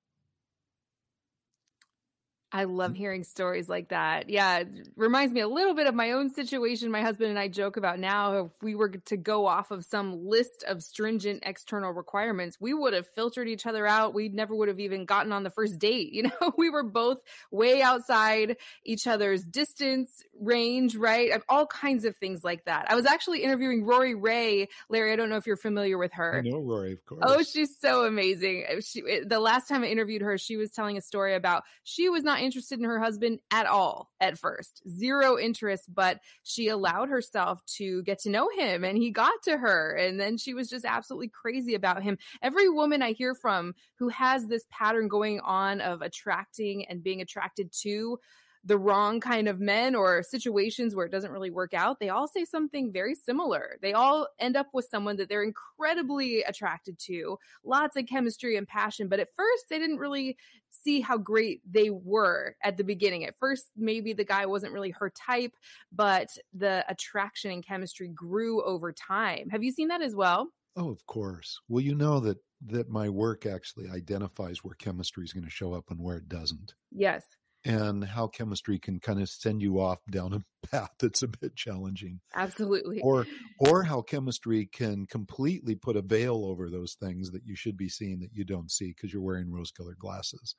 I love mm. hearing stories like that. Yeah, it reminds me a little bit of my own situation. My husband and I joke about now. If we were to go off of some list of stringent external requirements, we would have filtered each other out. We never would have even gotten on the first date. You know, we were both way outside each other's distance, range, right? All kinds of things like that. I was actually interviewing Rori Raye. Larry, I don't know if you're familiar with her. I know Rori, of course. Oh, she's so amazing. She the last time I interviewed her, she was telling a story about she was not interested in her husband at all at first. Zero interest, but she allowed herself to get to know him and he got to her and then she was just absolutely crazy about him. Every woman I hear from who has this pattern going on of attracting and being attracted to the wrong kind of men or situations where it doesn't really work out, they all say something very similar. They all end up with someone that they're incredibly attracted to, lots of chemistry and passion, but at first they didn't really see how great they were at the beginning. At first, maybe the guy wasn't really her type, but the attraction and chemistry grew over time. Have you seen that as well? Oh, of course. Well, you know that that my work actually identifies where chemistry is going to show up and where it doesn't, Yes. And how chemistry can kind of send you off down a path that's a bit challenging, Absolutely. or or how chemistry can completely put a veil over those things that you should be seeing that you don't see because you're wearing rose-colored glasses,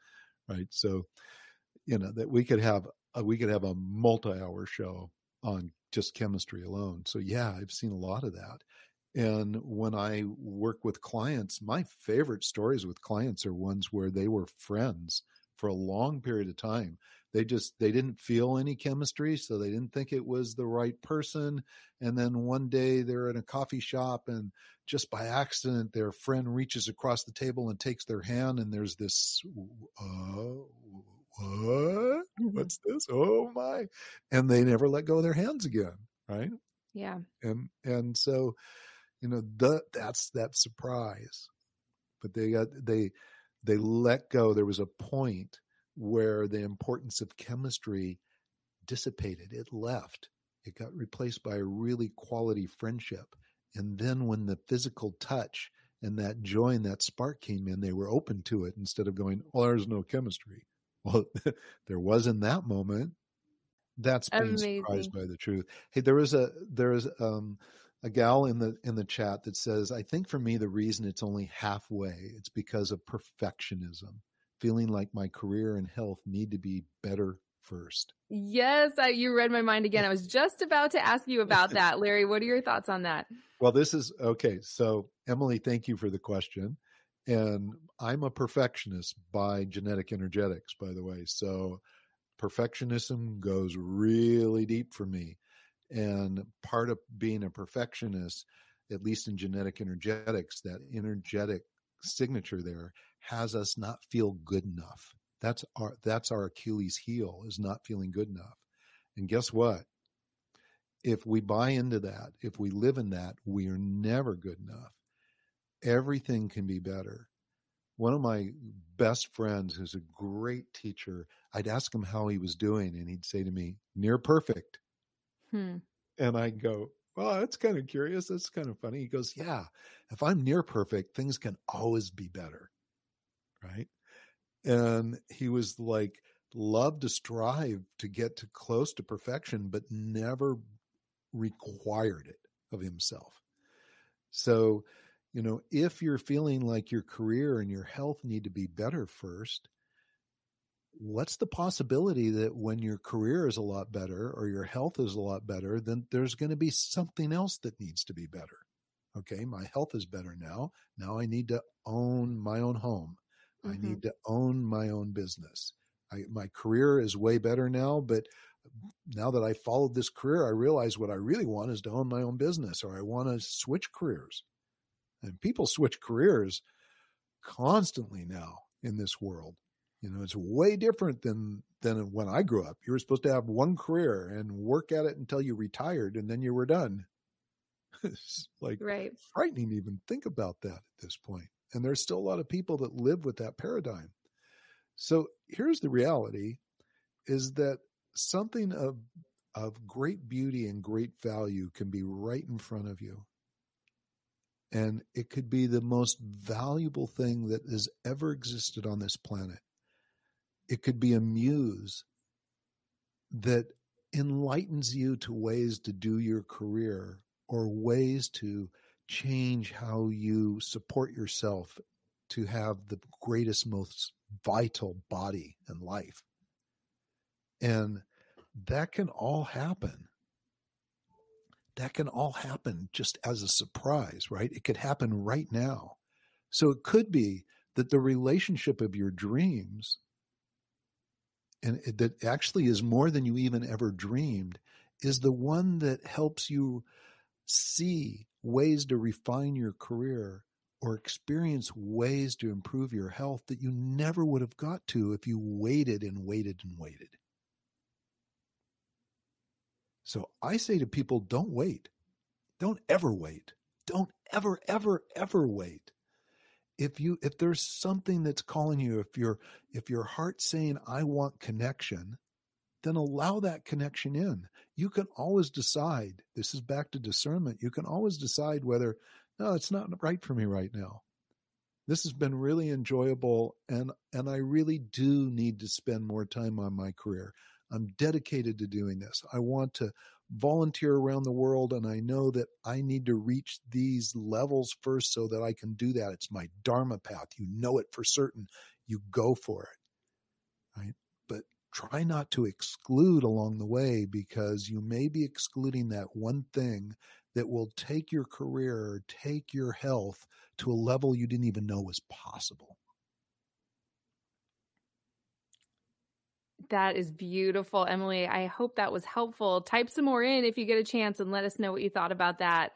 right? So, you know that we could have a, we could have a multi-hour show on just chemistry alone. So yeah, I've seen a lot of that. And when I work with clients, my favorite stories with clients are ones where they were friends for a long period of time. They just they didn't feel any chemistry, so they didn't think it was the right person. And then one day they're in a coffee shop and just by accident their friend reaches across the table and takes their hand and there's this uh, what? What's this? Oh my. And they never let go of their hands again, right? yeah. and and so you know the that's that surprise but they got they they let go there was a point where the importance of chemistry dissipated it left it got replaced by a really quality friendship and then when the physical touch and that joy and that spark came in they were open to it instead of going well there's no chemistry. Well there was in that moment. That's being surprised by the truth. Hey there is a there is um a gal in the in the chat that says i think for me the reason it's only halfway it's because of perfectionism feeling like my career and health need to be better first Yes, I, you read my mind again. I was just about to ask you about that, Larry. What are your thoughts on that? well this is okay so emily thank you for the question and i'm a perfectionist by genetic energetics by the way so perfectionism goes really deep for me and part of being a perfectionist at least in genetic energetics that energetic signature there has us not feel good enough. That's our that's our achilles heel is not feeling good enough. And guess what? If we buy into that if we live in that we are never good enough. Everything can be better. One of my best friends who's a great teacher i'd ask him how he was doing and he'd say to me near perfect Hmm. and I go, well, that's kind of curious. That's kind of funny. He goes, yeah, if I'm near perfect, things can always be better. Right. And he was like, love to strive to get to close to perfection, but never required it of himself. So, you know, if you're feeling like your career and your health need to be better first, what's the possibility that when your career is a lot better or your health is a lot better, then there's going to be something else that needs to be better? Okay, my health is better now. Now I need to own my own home. Mm-hmm. I need to own my own business. I, my career is way better now, but now that I followed this career, I realize what I really want is to own my own business or I want to switch careers. And people switch careers constantly now in this world. You know, it's way different than than when I grew up. You were supposed to have one career and work at it until you retired and then you were done. it's like right. frightening to even think about that at this point. And there's still a lot of people that live with that paradigm. So here's the reality is that something of of great beauty and great value can be right in front of you. And it could be the most valuable thing that has ever existed on this planet. It could be a muse that enlightens you to ways to do your career or ways to change how you support yourself to have the greatest, most vital body and life. And that can all happen. That can all happen just as a surprise, right? It could happen right now. So it could be that the relationship of your dreams, and that actually is more than you even ever dreamed, is the one that helps you see ways to refine your career or experience ways to improve your health that you never would have got to if you waited and waited and waited. So I say to people, don't wait. Don't ever wait. Don't ever, ever, ever wait. If you if there's something that's calling you, if your if your heart's saying, I want connection, then allow that connection in. You can always decide. This is back to discernment. You can always decide whether, no, it's not right for me right now. This has been really enjoyable and and I really do need to spend more time on my career. I'm dedicated to doing this. I want to volunteer around the world and I know that I need to reach these levels first so that I can do that. It's my dharma path. You know it for certain. You go for it. Right? But try not to exclude along the way because you may be excluding that one thing that will take your career take your health to a level you didn't even know was possible. That is beautiful, Emily. I hope that was helpful. Type some more in if you get a chance and let us know what you thought about that.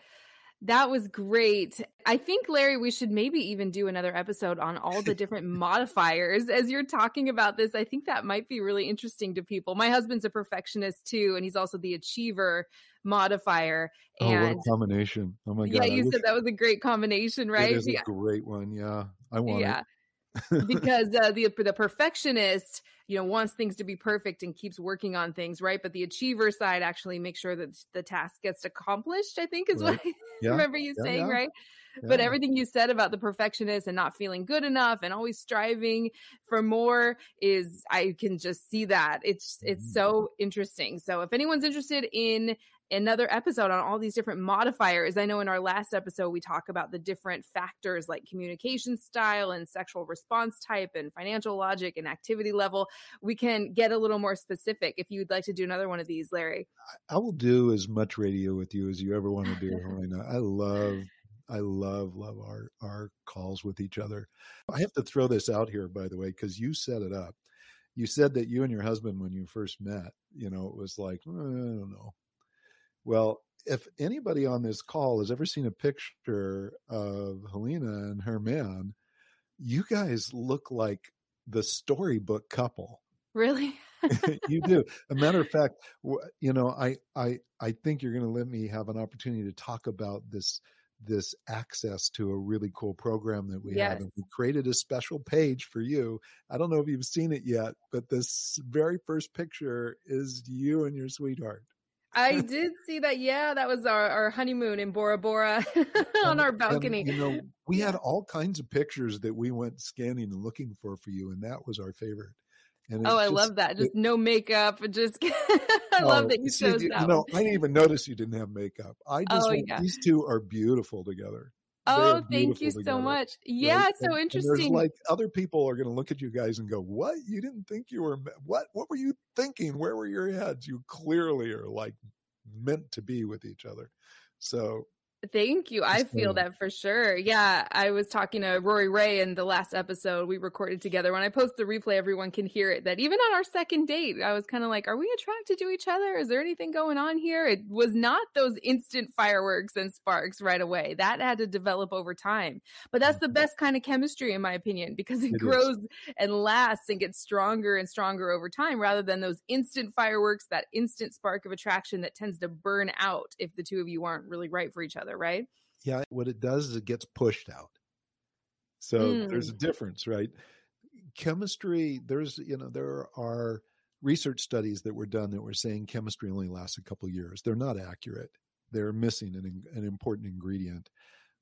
That was great. I think, Larry, we should maybe even do another episode on all the different modifiers as you're talking about this. I think that might be really interesting to people. My husband's a perfectionist too, and he's also the achiever modifier. And oh, what a combination. Oh my God. Yeah, you said that was a great combination, right? It is yeah. a great one. Yeah. I want yeah. it. because uh, the the perfectionist you know wants things to be perfect and keeps working on things right but the achiever side actually makes sure that the task gets accomplished i think is right. what i yeah. remember you yeah, saying yeah. right but everything you said about the perfectionist and not feeling good enough and always striving for more is i can just see that it's it's mm-hmm. so interesting so if anyone's interested in another episode on all these different modifiers. I know in our last episode, we talk about the different factors like communication style and sexual response type and financial logic and activity level. We can get a little more specific if you'd like to do another one of these, Larry. I will do as much radio with you as you ever want to do, Helena. I love I love, love our, our calls with each other. I have to throw this out here, by the way, because you set it up. You said that you and your husband, when you first met, you know, it was like, eh, I don't know, well, if anybody on this call has ever seen a picture of Helena and her man, you guys look like the storybook couple. Really? you do. A matter of fact, you know, I I I think you're going to let me have an opportunity to talk about this this access to a really cool program that we yes. have and we created a special page for you i don't know if you've seen it yet but this very first picture is you and your sweetheart I did see that. Yeah, that was our, our honeymoon in Bora Bora on our balcony. And, you know, we had all kinds of pictures that we went scanning and looking for for you, and that was our favorite. And oh, I just, love that. Just it, no makeup. Just I oh, love that you see, chose that. You know, I didn't even notice you didn't have makeup. I oh, just oh, yeah. these two are beautiful together. Oh, thank you so much. Yeah, right? it's so and, interesting. And there's like other people are going to look at you guys and go, "What? You didn't think you were what? What were you thinking? Where were your heads? You clearly are like meant to be with each other." So Thank you. I feel that for sure. Yeah. I was talking to Rori Raye in the last episode we recorded together. When I post the replay, everyone can hear it. That even on our second date, I was kind of like, are we attracted to each other? Is there anything going on here? It was not those instant fireworks and sparks right away. That had to develop over time. But that's the mm-hmm. best kind of chemistry, in my opinion, because it, it grows is. and lasts and gets stronger and stronger over time rather than those instant fireworks, that instant spark of attraction that tends to burn out if the two of you aren't really right for each other other, right? Yeah, what it does is it gets pushed out. So mm. there's a mm. difference, right? Chemistry, there's, you know, there are research studies that were done that were saying chemistry only lasts a couple years. They're not accurate. They're missing an, an important ingredient.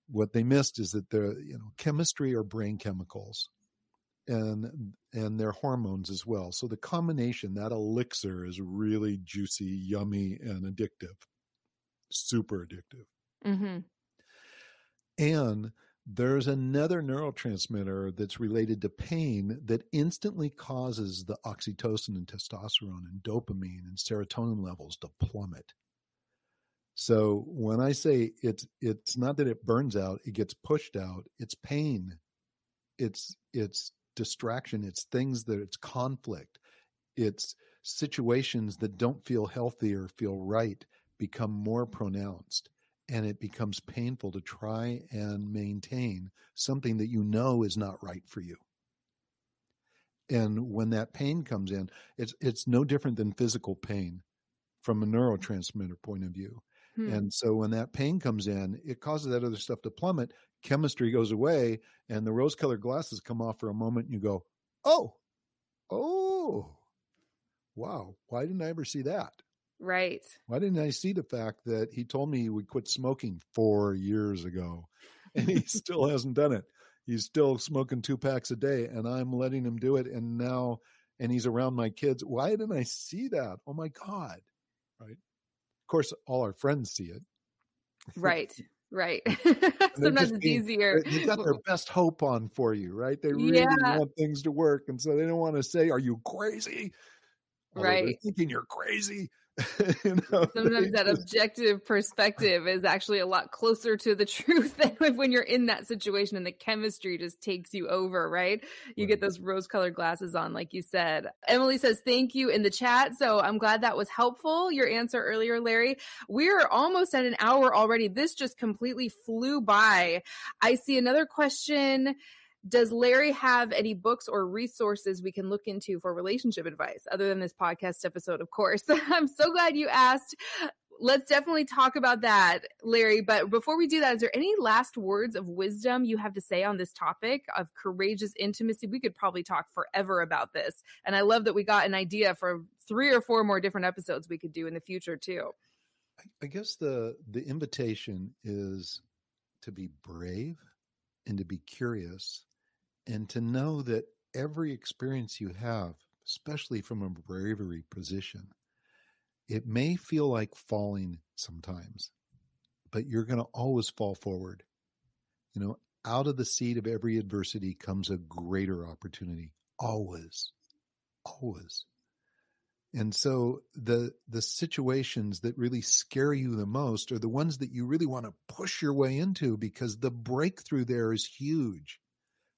What they missed is that the, you know, chemistry are brain chemicals and and their hormones as well. So the combination, that elixir is really juicy, yummy, and addictive. Super addictive. Mm-hmm. And there's another neurotransmitter that's related to pain that instantly causes the oxytocin and testosterone and dopamine and serotonin levels to plummet. So when I say it's it's not that it burns out, it gets pushed out, it's pain. It's it's distraction, it's things that it's conflict. It's situations that don't feel healthy or feel right become more pronounced and it becomes painful to try and maintain something that you know is not right for you. And when that pain comes in it's it's no different than physical pain from a neurotransmitter point of view. Hmm. and so when that pain comes in it causes that other stuff to plummet chemistry goes away and the rose colored glasses come off for a moment and you go oh! Oh! Wow. Why didn't i ever see that Right. Why didn't I see the fact that he told me he would quit smoking four years ago and he still hasn't done it? He's still smoking two packs a day and I'm letting him do it. And now, and he's around my kids. Why didn't I see that? Oh my God. Right. Of course, all our friends see it. Right. Right. Sometimes it's being, easier. They've got their best hope on for you, right? They really yeah. want things to work. And so they don't want to say, Are you crazy? Although right. thinking you're crazy. you know, Sometimes that objective perspective is actually a lot closer to the truth than when you're in that situation and the chemistry just takes you over, right? You right. get those rose colored glasses on, like you said. Emily says, thank you in the chat. So I'm glad that was helpful. Your answer earlier, Larry. We're almost at an hour already. This just completely flew by. I see another question does Larry have any books or resources we can look into for relationship advice other than this podcast episode, of course? I'm so glad you asked. Let's definitely talk about that, Larry. But before we do that, is there any last words of wisdom you have to say on this topic of courageous intimacy? We could probably talk forever about this. And I love that we got an idea for three or four more different episodes we could do in the future, too. I guess the the invitation is to be brave and to be curious and to know that every experience you have, especially from a bravery position, it may feel like falling sometimes, but you're going to always fall forward. You know, out of the seed of every adversity comes a greater opportunity. Always, always. And so the the situations that really scare you the most are the ones that you really want to push your way into because the breakthrough there is huge.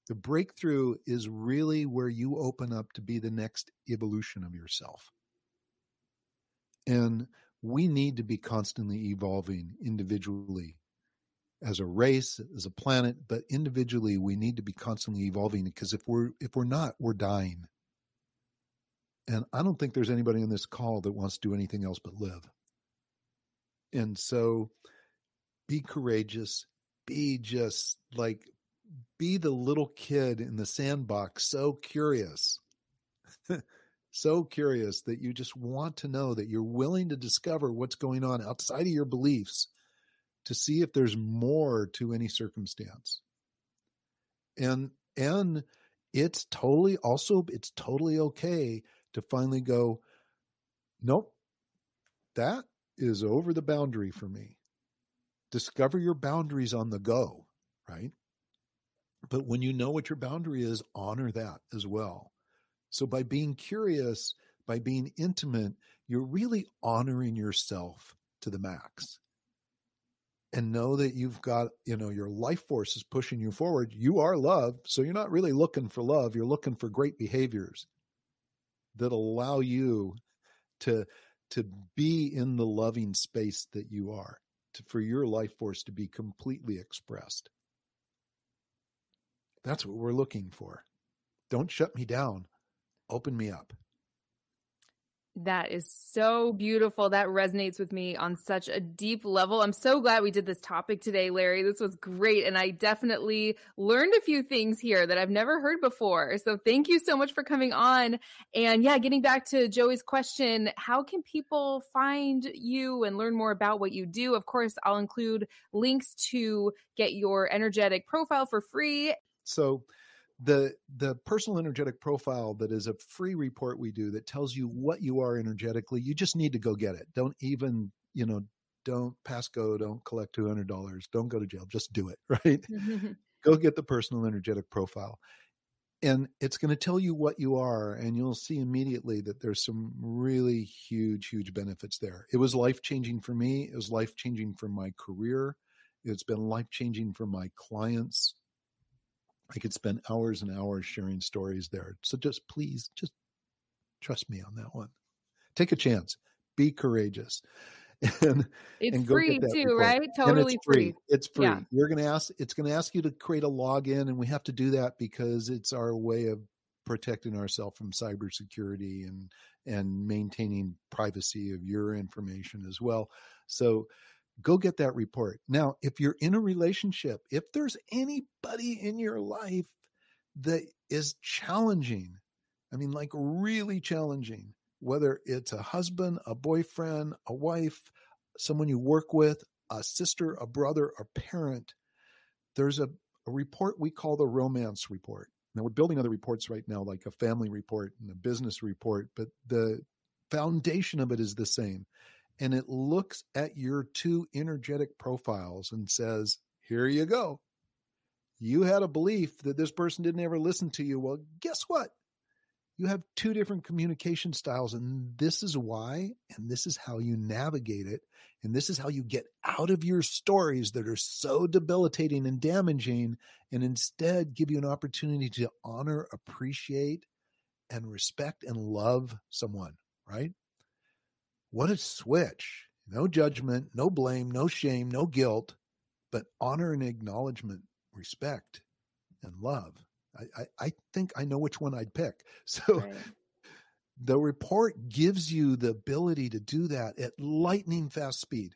The breakthrough is really where you open up to be the next evolution of yourself. And we need to be constantly evolving individually as a race, as a planet, but individually we need to be constantly evolving because if we're if we're not, we're dying. And I don't think there's anybody on this call that wants to do anything else but live. And so be courageous, be just like be the little kid in the sandbox, so curious, so curious that you just want to know that you're willing to discover what's going on outside of your beliefs to see if there's more to any circumstance. And, and it's totally also, it's totally okay to finally go, nope, that is over the boundary for me. Discover your boundaries on the go right? But when you know what your boundary is, honor that as well. So by being curious, by being intimate, you're really honoring yourself to the max. And know that you've got, you know, your life force is pushing you forward. You are love. So you're not really looking for love. You're looking for great behaviors that allow you to, to be in the loving space that you are, to, for your life force to be completely expressed. That's what we're looking for. Don't shut me down. Open me up. That is so beautiful. That resonates with me on such a deep level. I'm so glad we did this topic today, Larry. This was great. And I definitely learned a few things here that I've never heard before. So thank you so much for coming on. And yeah, getting back to Joey's question, how can people find you and learn more about what you do? Of course, I'll include links to get your energetic profile for free. So, the the personal energetic profile that is a free report we do that tells you what you are energetically you just need to go get it. Don't even you know don't pass go don't collect $200 don't go to jail just do it right? Go get the personal energetic profile. And it's going to tell you what you are and you'll see immediately that there's some really huge huge benefits there. It was life changing for me it was life changing for my career it's been life changing for my clients I could spend hours and hours sharing stories there. So just please, just trust me on that one. Take a chance. Be courageous. and it's and free too, report. right? Totally it's free. free. It's free. Yeah. You're to ask. It's going to ask you to create a login, and we have to do that because it's our way of protecting ourselves from cybersecurity and and maintaining privacy of your information as well. So go get that report. Now, if you're in a relationship, if there's anybody in your life that is challenging, I mean, like really challenging, whether it's a husband, a boyfriend, a wife, someone you work with, a sister, a brother, a parent, there's a, a report we call the romance report. Now, we're building other reports right now, like a family report and a business report, but the foundation of it is the same and it looks at your two energetic profiles and says, here you go. You had a belief that this person didn't ever listen to you. Well, guess what? You have two different communication styles, and this is why, and this is how you navigate it. And this is how you get out of your stories that are so debilitating and damaging, and instead give you an opportunity to honor, appreciate, and respect and love someone, right? What a switch. No judgment, no blame, no shame, no guilt, but honor and acknowledgement, respect, and love. I, I, I think I know which one I'd pick. So right. the report gives you the ability to do that at lightning fast speed.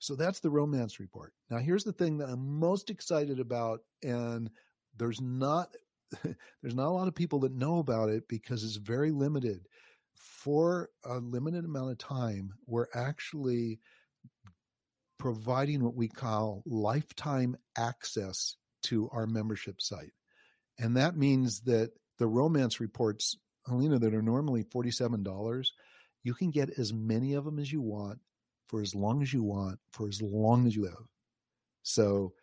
So that's the romance report. Now, here's the thing that I'm most excited about, and there's not there's not a lot of people that know about it because it's very limited for a limited amount of time, we're actually providing what we call lifetime access to our membership site. And that means that the romance reports, Helena, that are normally $47, you can get as many of them as you want for as long as you want, for as long as you live. So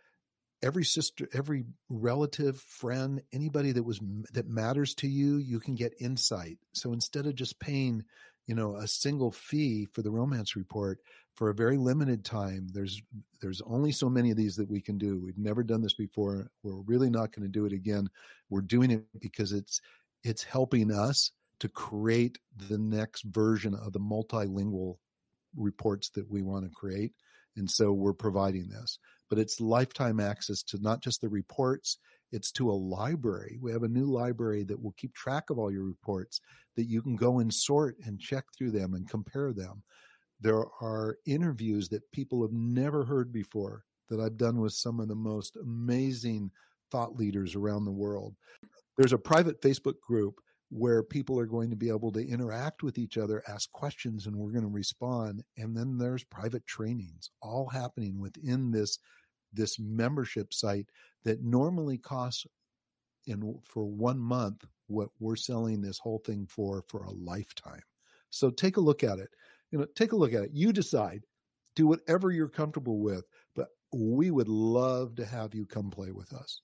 every sister, every relative, friend, anybody that was that matters to you, you can get insight. So instead of just paying, you know, a single fee for the romance report for a very limited time, there's there's only so many of these that we can do. We've never done this before. We're really not going to do it again. We're doing it because it's it's helping us to create the next version of the multilingual reports that we want to create. And so we're providing this but it's lifetime access to not just the reports, it's to a library. We have a new library that will keep track of all your reports that you can go and sort and check through them and compare them. There are interviews that people have never heard before that I've done with some of the most amazing thought leaders around the world. There's a private Facebook group where people are going to be able to interact with each other, ask questions, and we're going to respond. And then there's private trainings all happening within this this membership site that normally costs in for one month what we're selling this whole thing for for a lifetime. So take a look at it. You know, take a look at it. You decide. Do whatever you're comfortable with. But we would love to have you come play with us.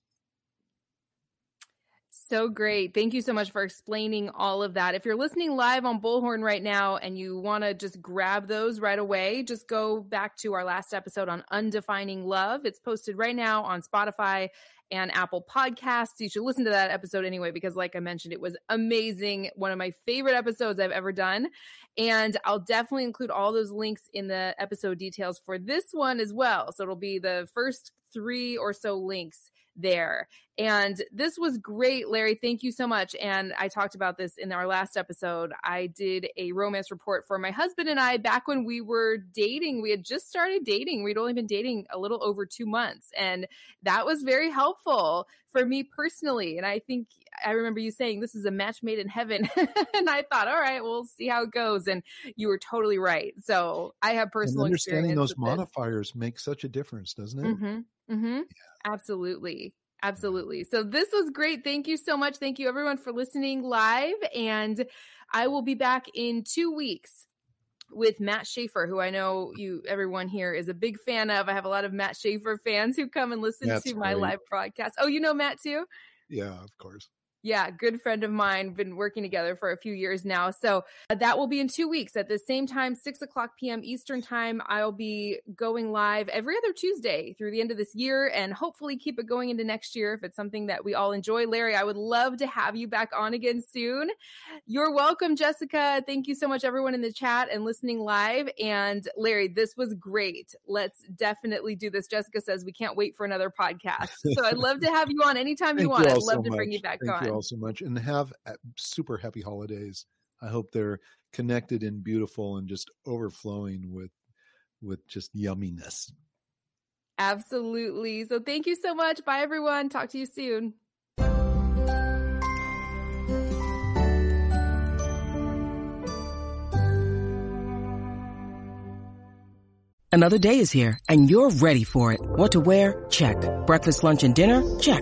So great. Thank you so much for explaining all of that. If you're listening live on Bullhorn right now and you want to just grab those right away, just go back to our last episode on undefining love. It's posted right now on Spotify and Apple Podcasts. You should listen to that episode anyway, because like I mentioned, it was amazing. One of my favorite episodes I've ever done. And I'll definitely include all those links in the episode details for this one as well. So it'll be the first three or so links there. And this was great, Larry. Thank you so much. And I talked about this in our last episode. I did a romance report for my husband and I back when we were dating. We had just started dating. We'd only been dating a little over two months. And that was very helpful for me personally. And I think I remember you saying this is a match made in heaven. and I thought, all right, we'll see how it goes. And you were totally right. So I have personal and understanding those modifiers makes such a difference, doesn't it? Mm-hmm. Mm-hmm. Yeah. Absolutely. Absolutely. So this was great. Thank you so much. Thank you everyone for listening live. And I will be back in two weeks with Matt Schaefer, who I know you everyone here is a big fan of. I have a lot of Matt Schaefer fans who come and listen That's to my live broadcast. Oh, you know Matt too? Yeah, of course. Yeah, good friend of mine, been working together for a few years now. So uh, that will be in two weeks at the same time, 6 o'clock p.m. Eastern time. I'll be going live every other Tuesday through the end of this year and hopefully keep it going into next year if it's something that we all enjoy. Larry, I would love to have you back on again soon. You're welcome, Jessica. Thank you so much, everyone in the chat and listening live. And Larry, this was great. Let's definitely do this. Jessica says we can't wait for another podcast. So I'd love to have you on anytime you want. I'd love so to bring you back Thank on. You Mm-hmm. all so much and have uh, super happy holidays. I hope they're connected and beautiful and just overflowing with with just yumminess. Absolutely. So thank you so much. Bye everyone. Talk to you soon. Another day is here and you're ready for it. What to wear? Check. Breakfast, lunch and dinner? Check.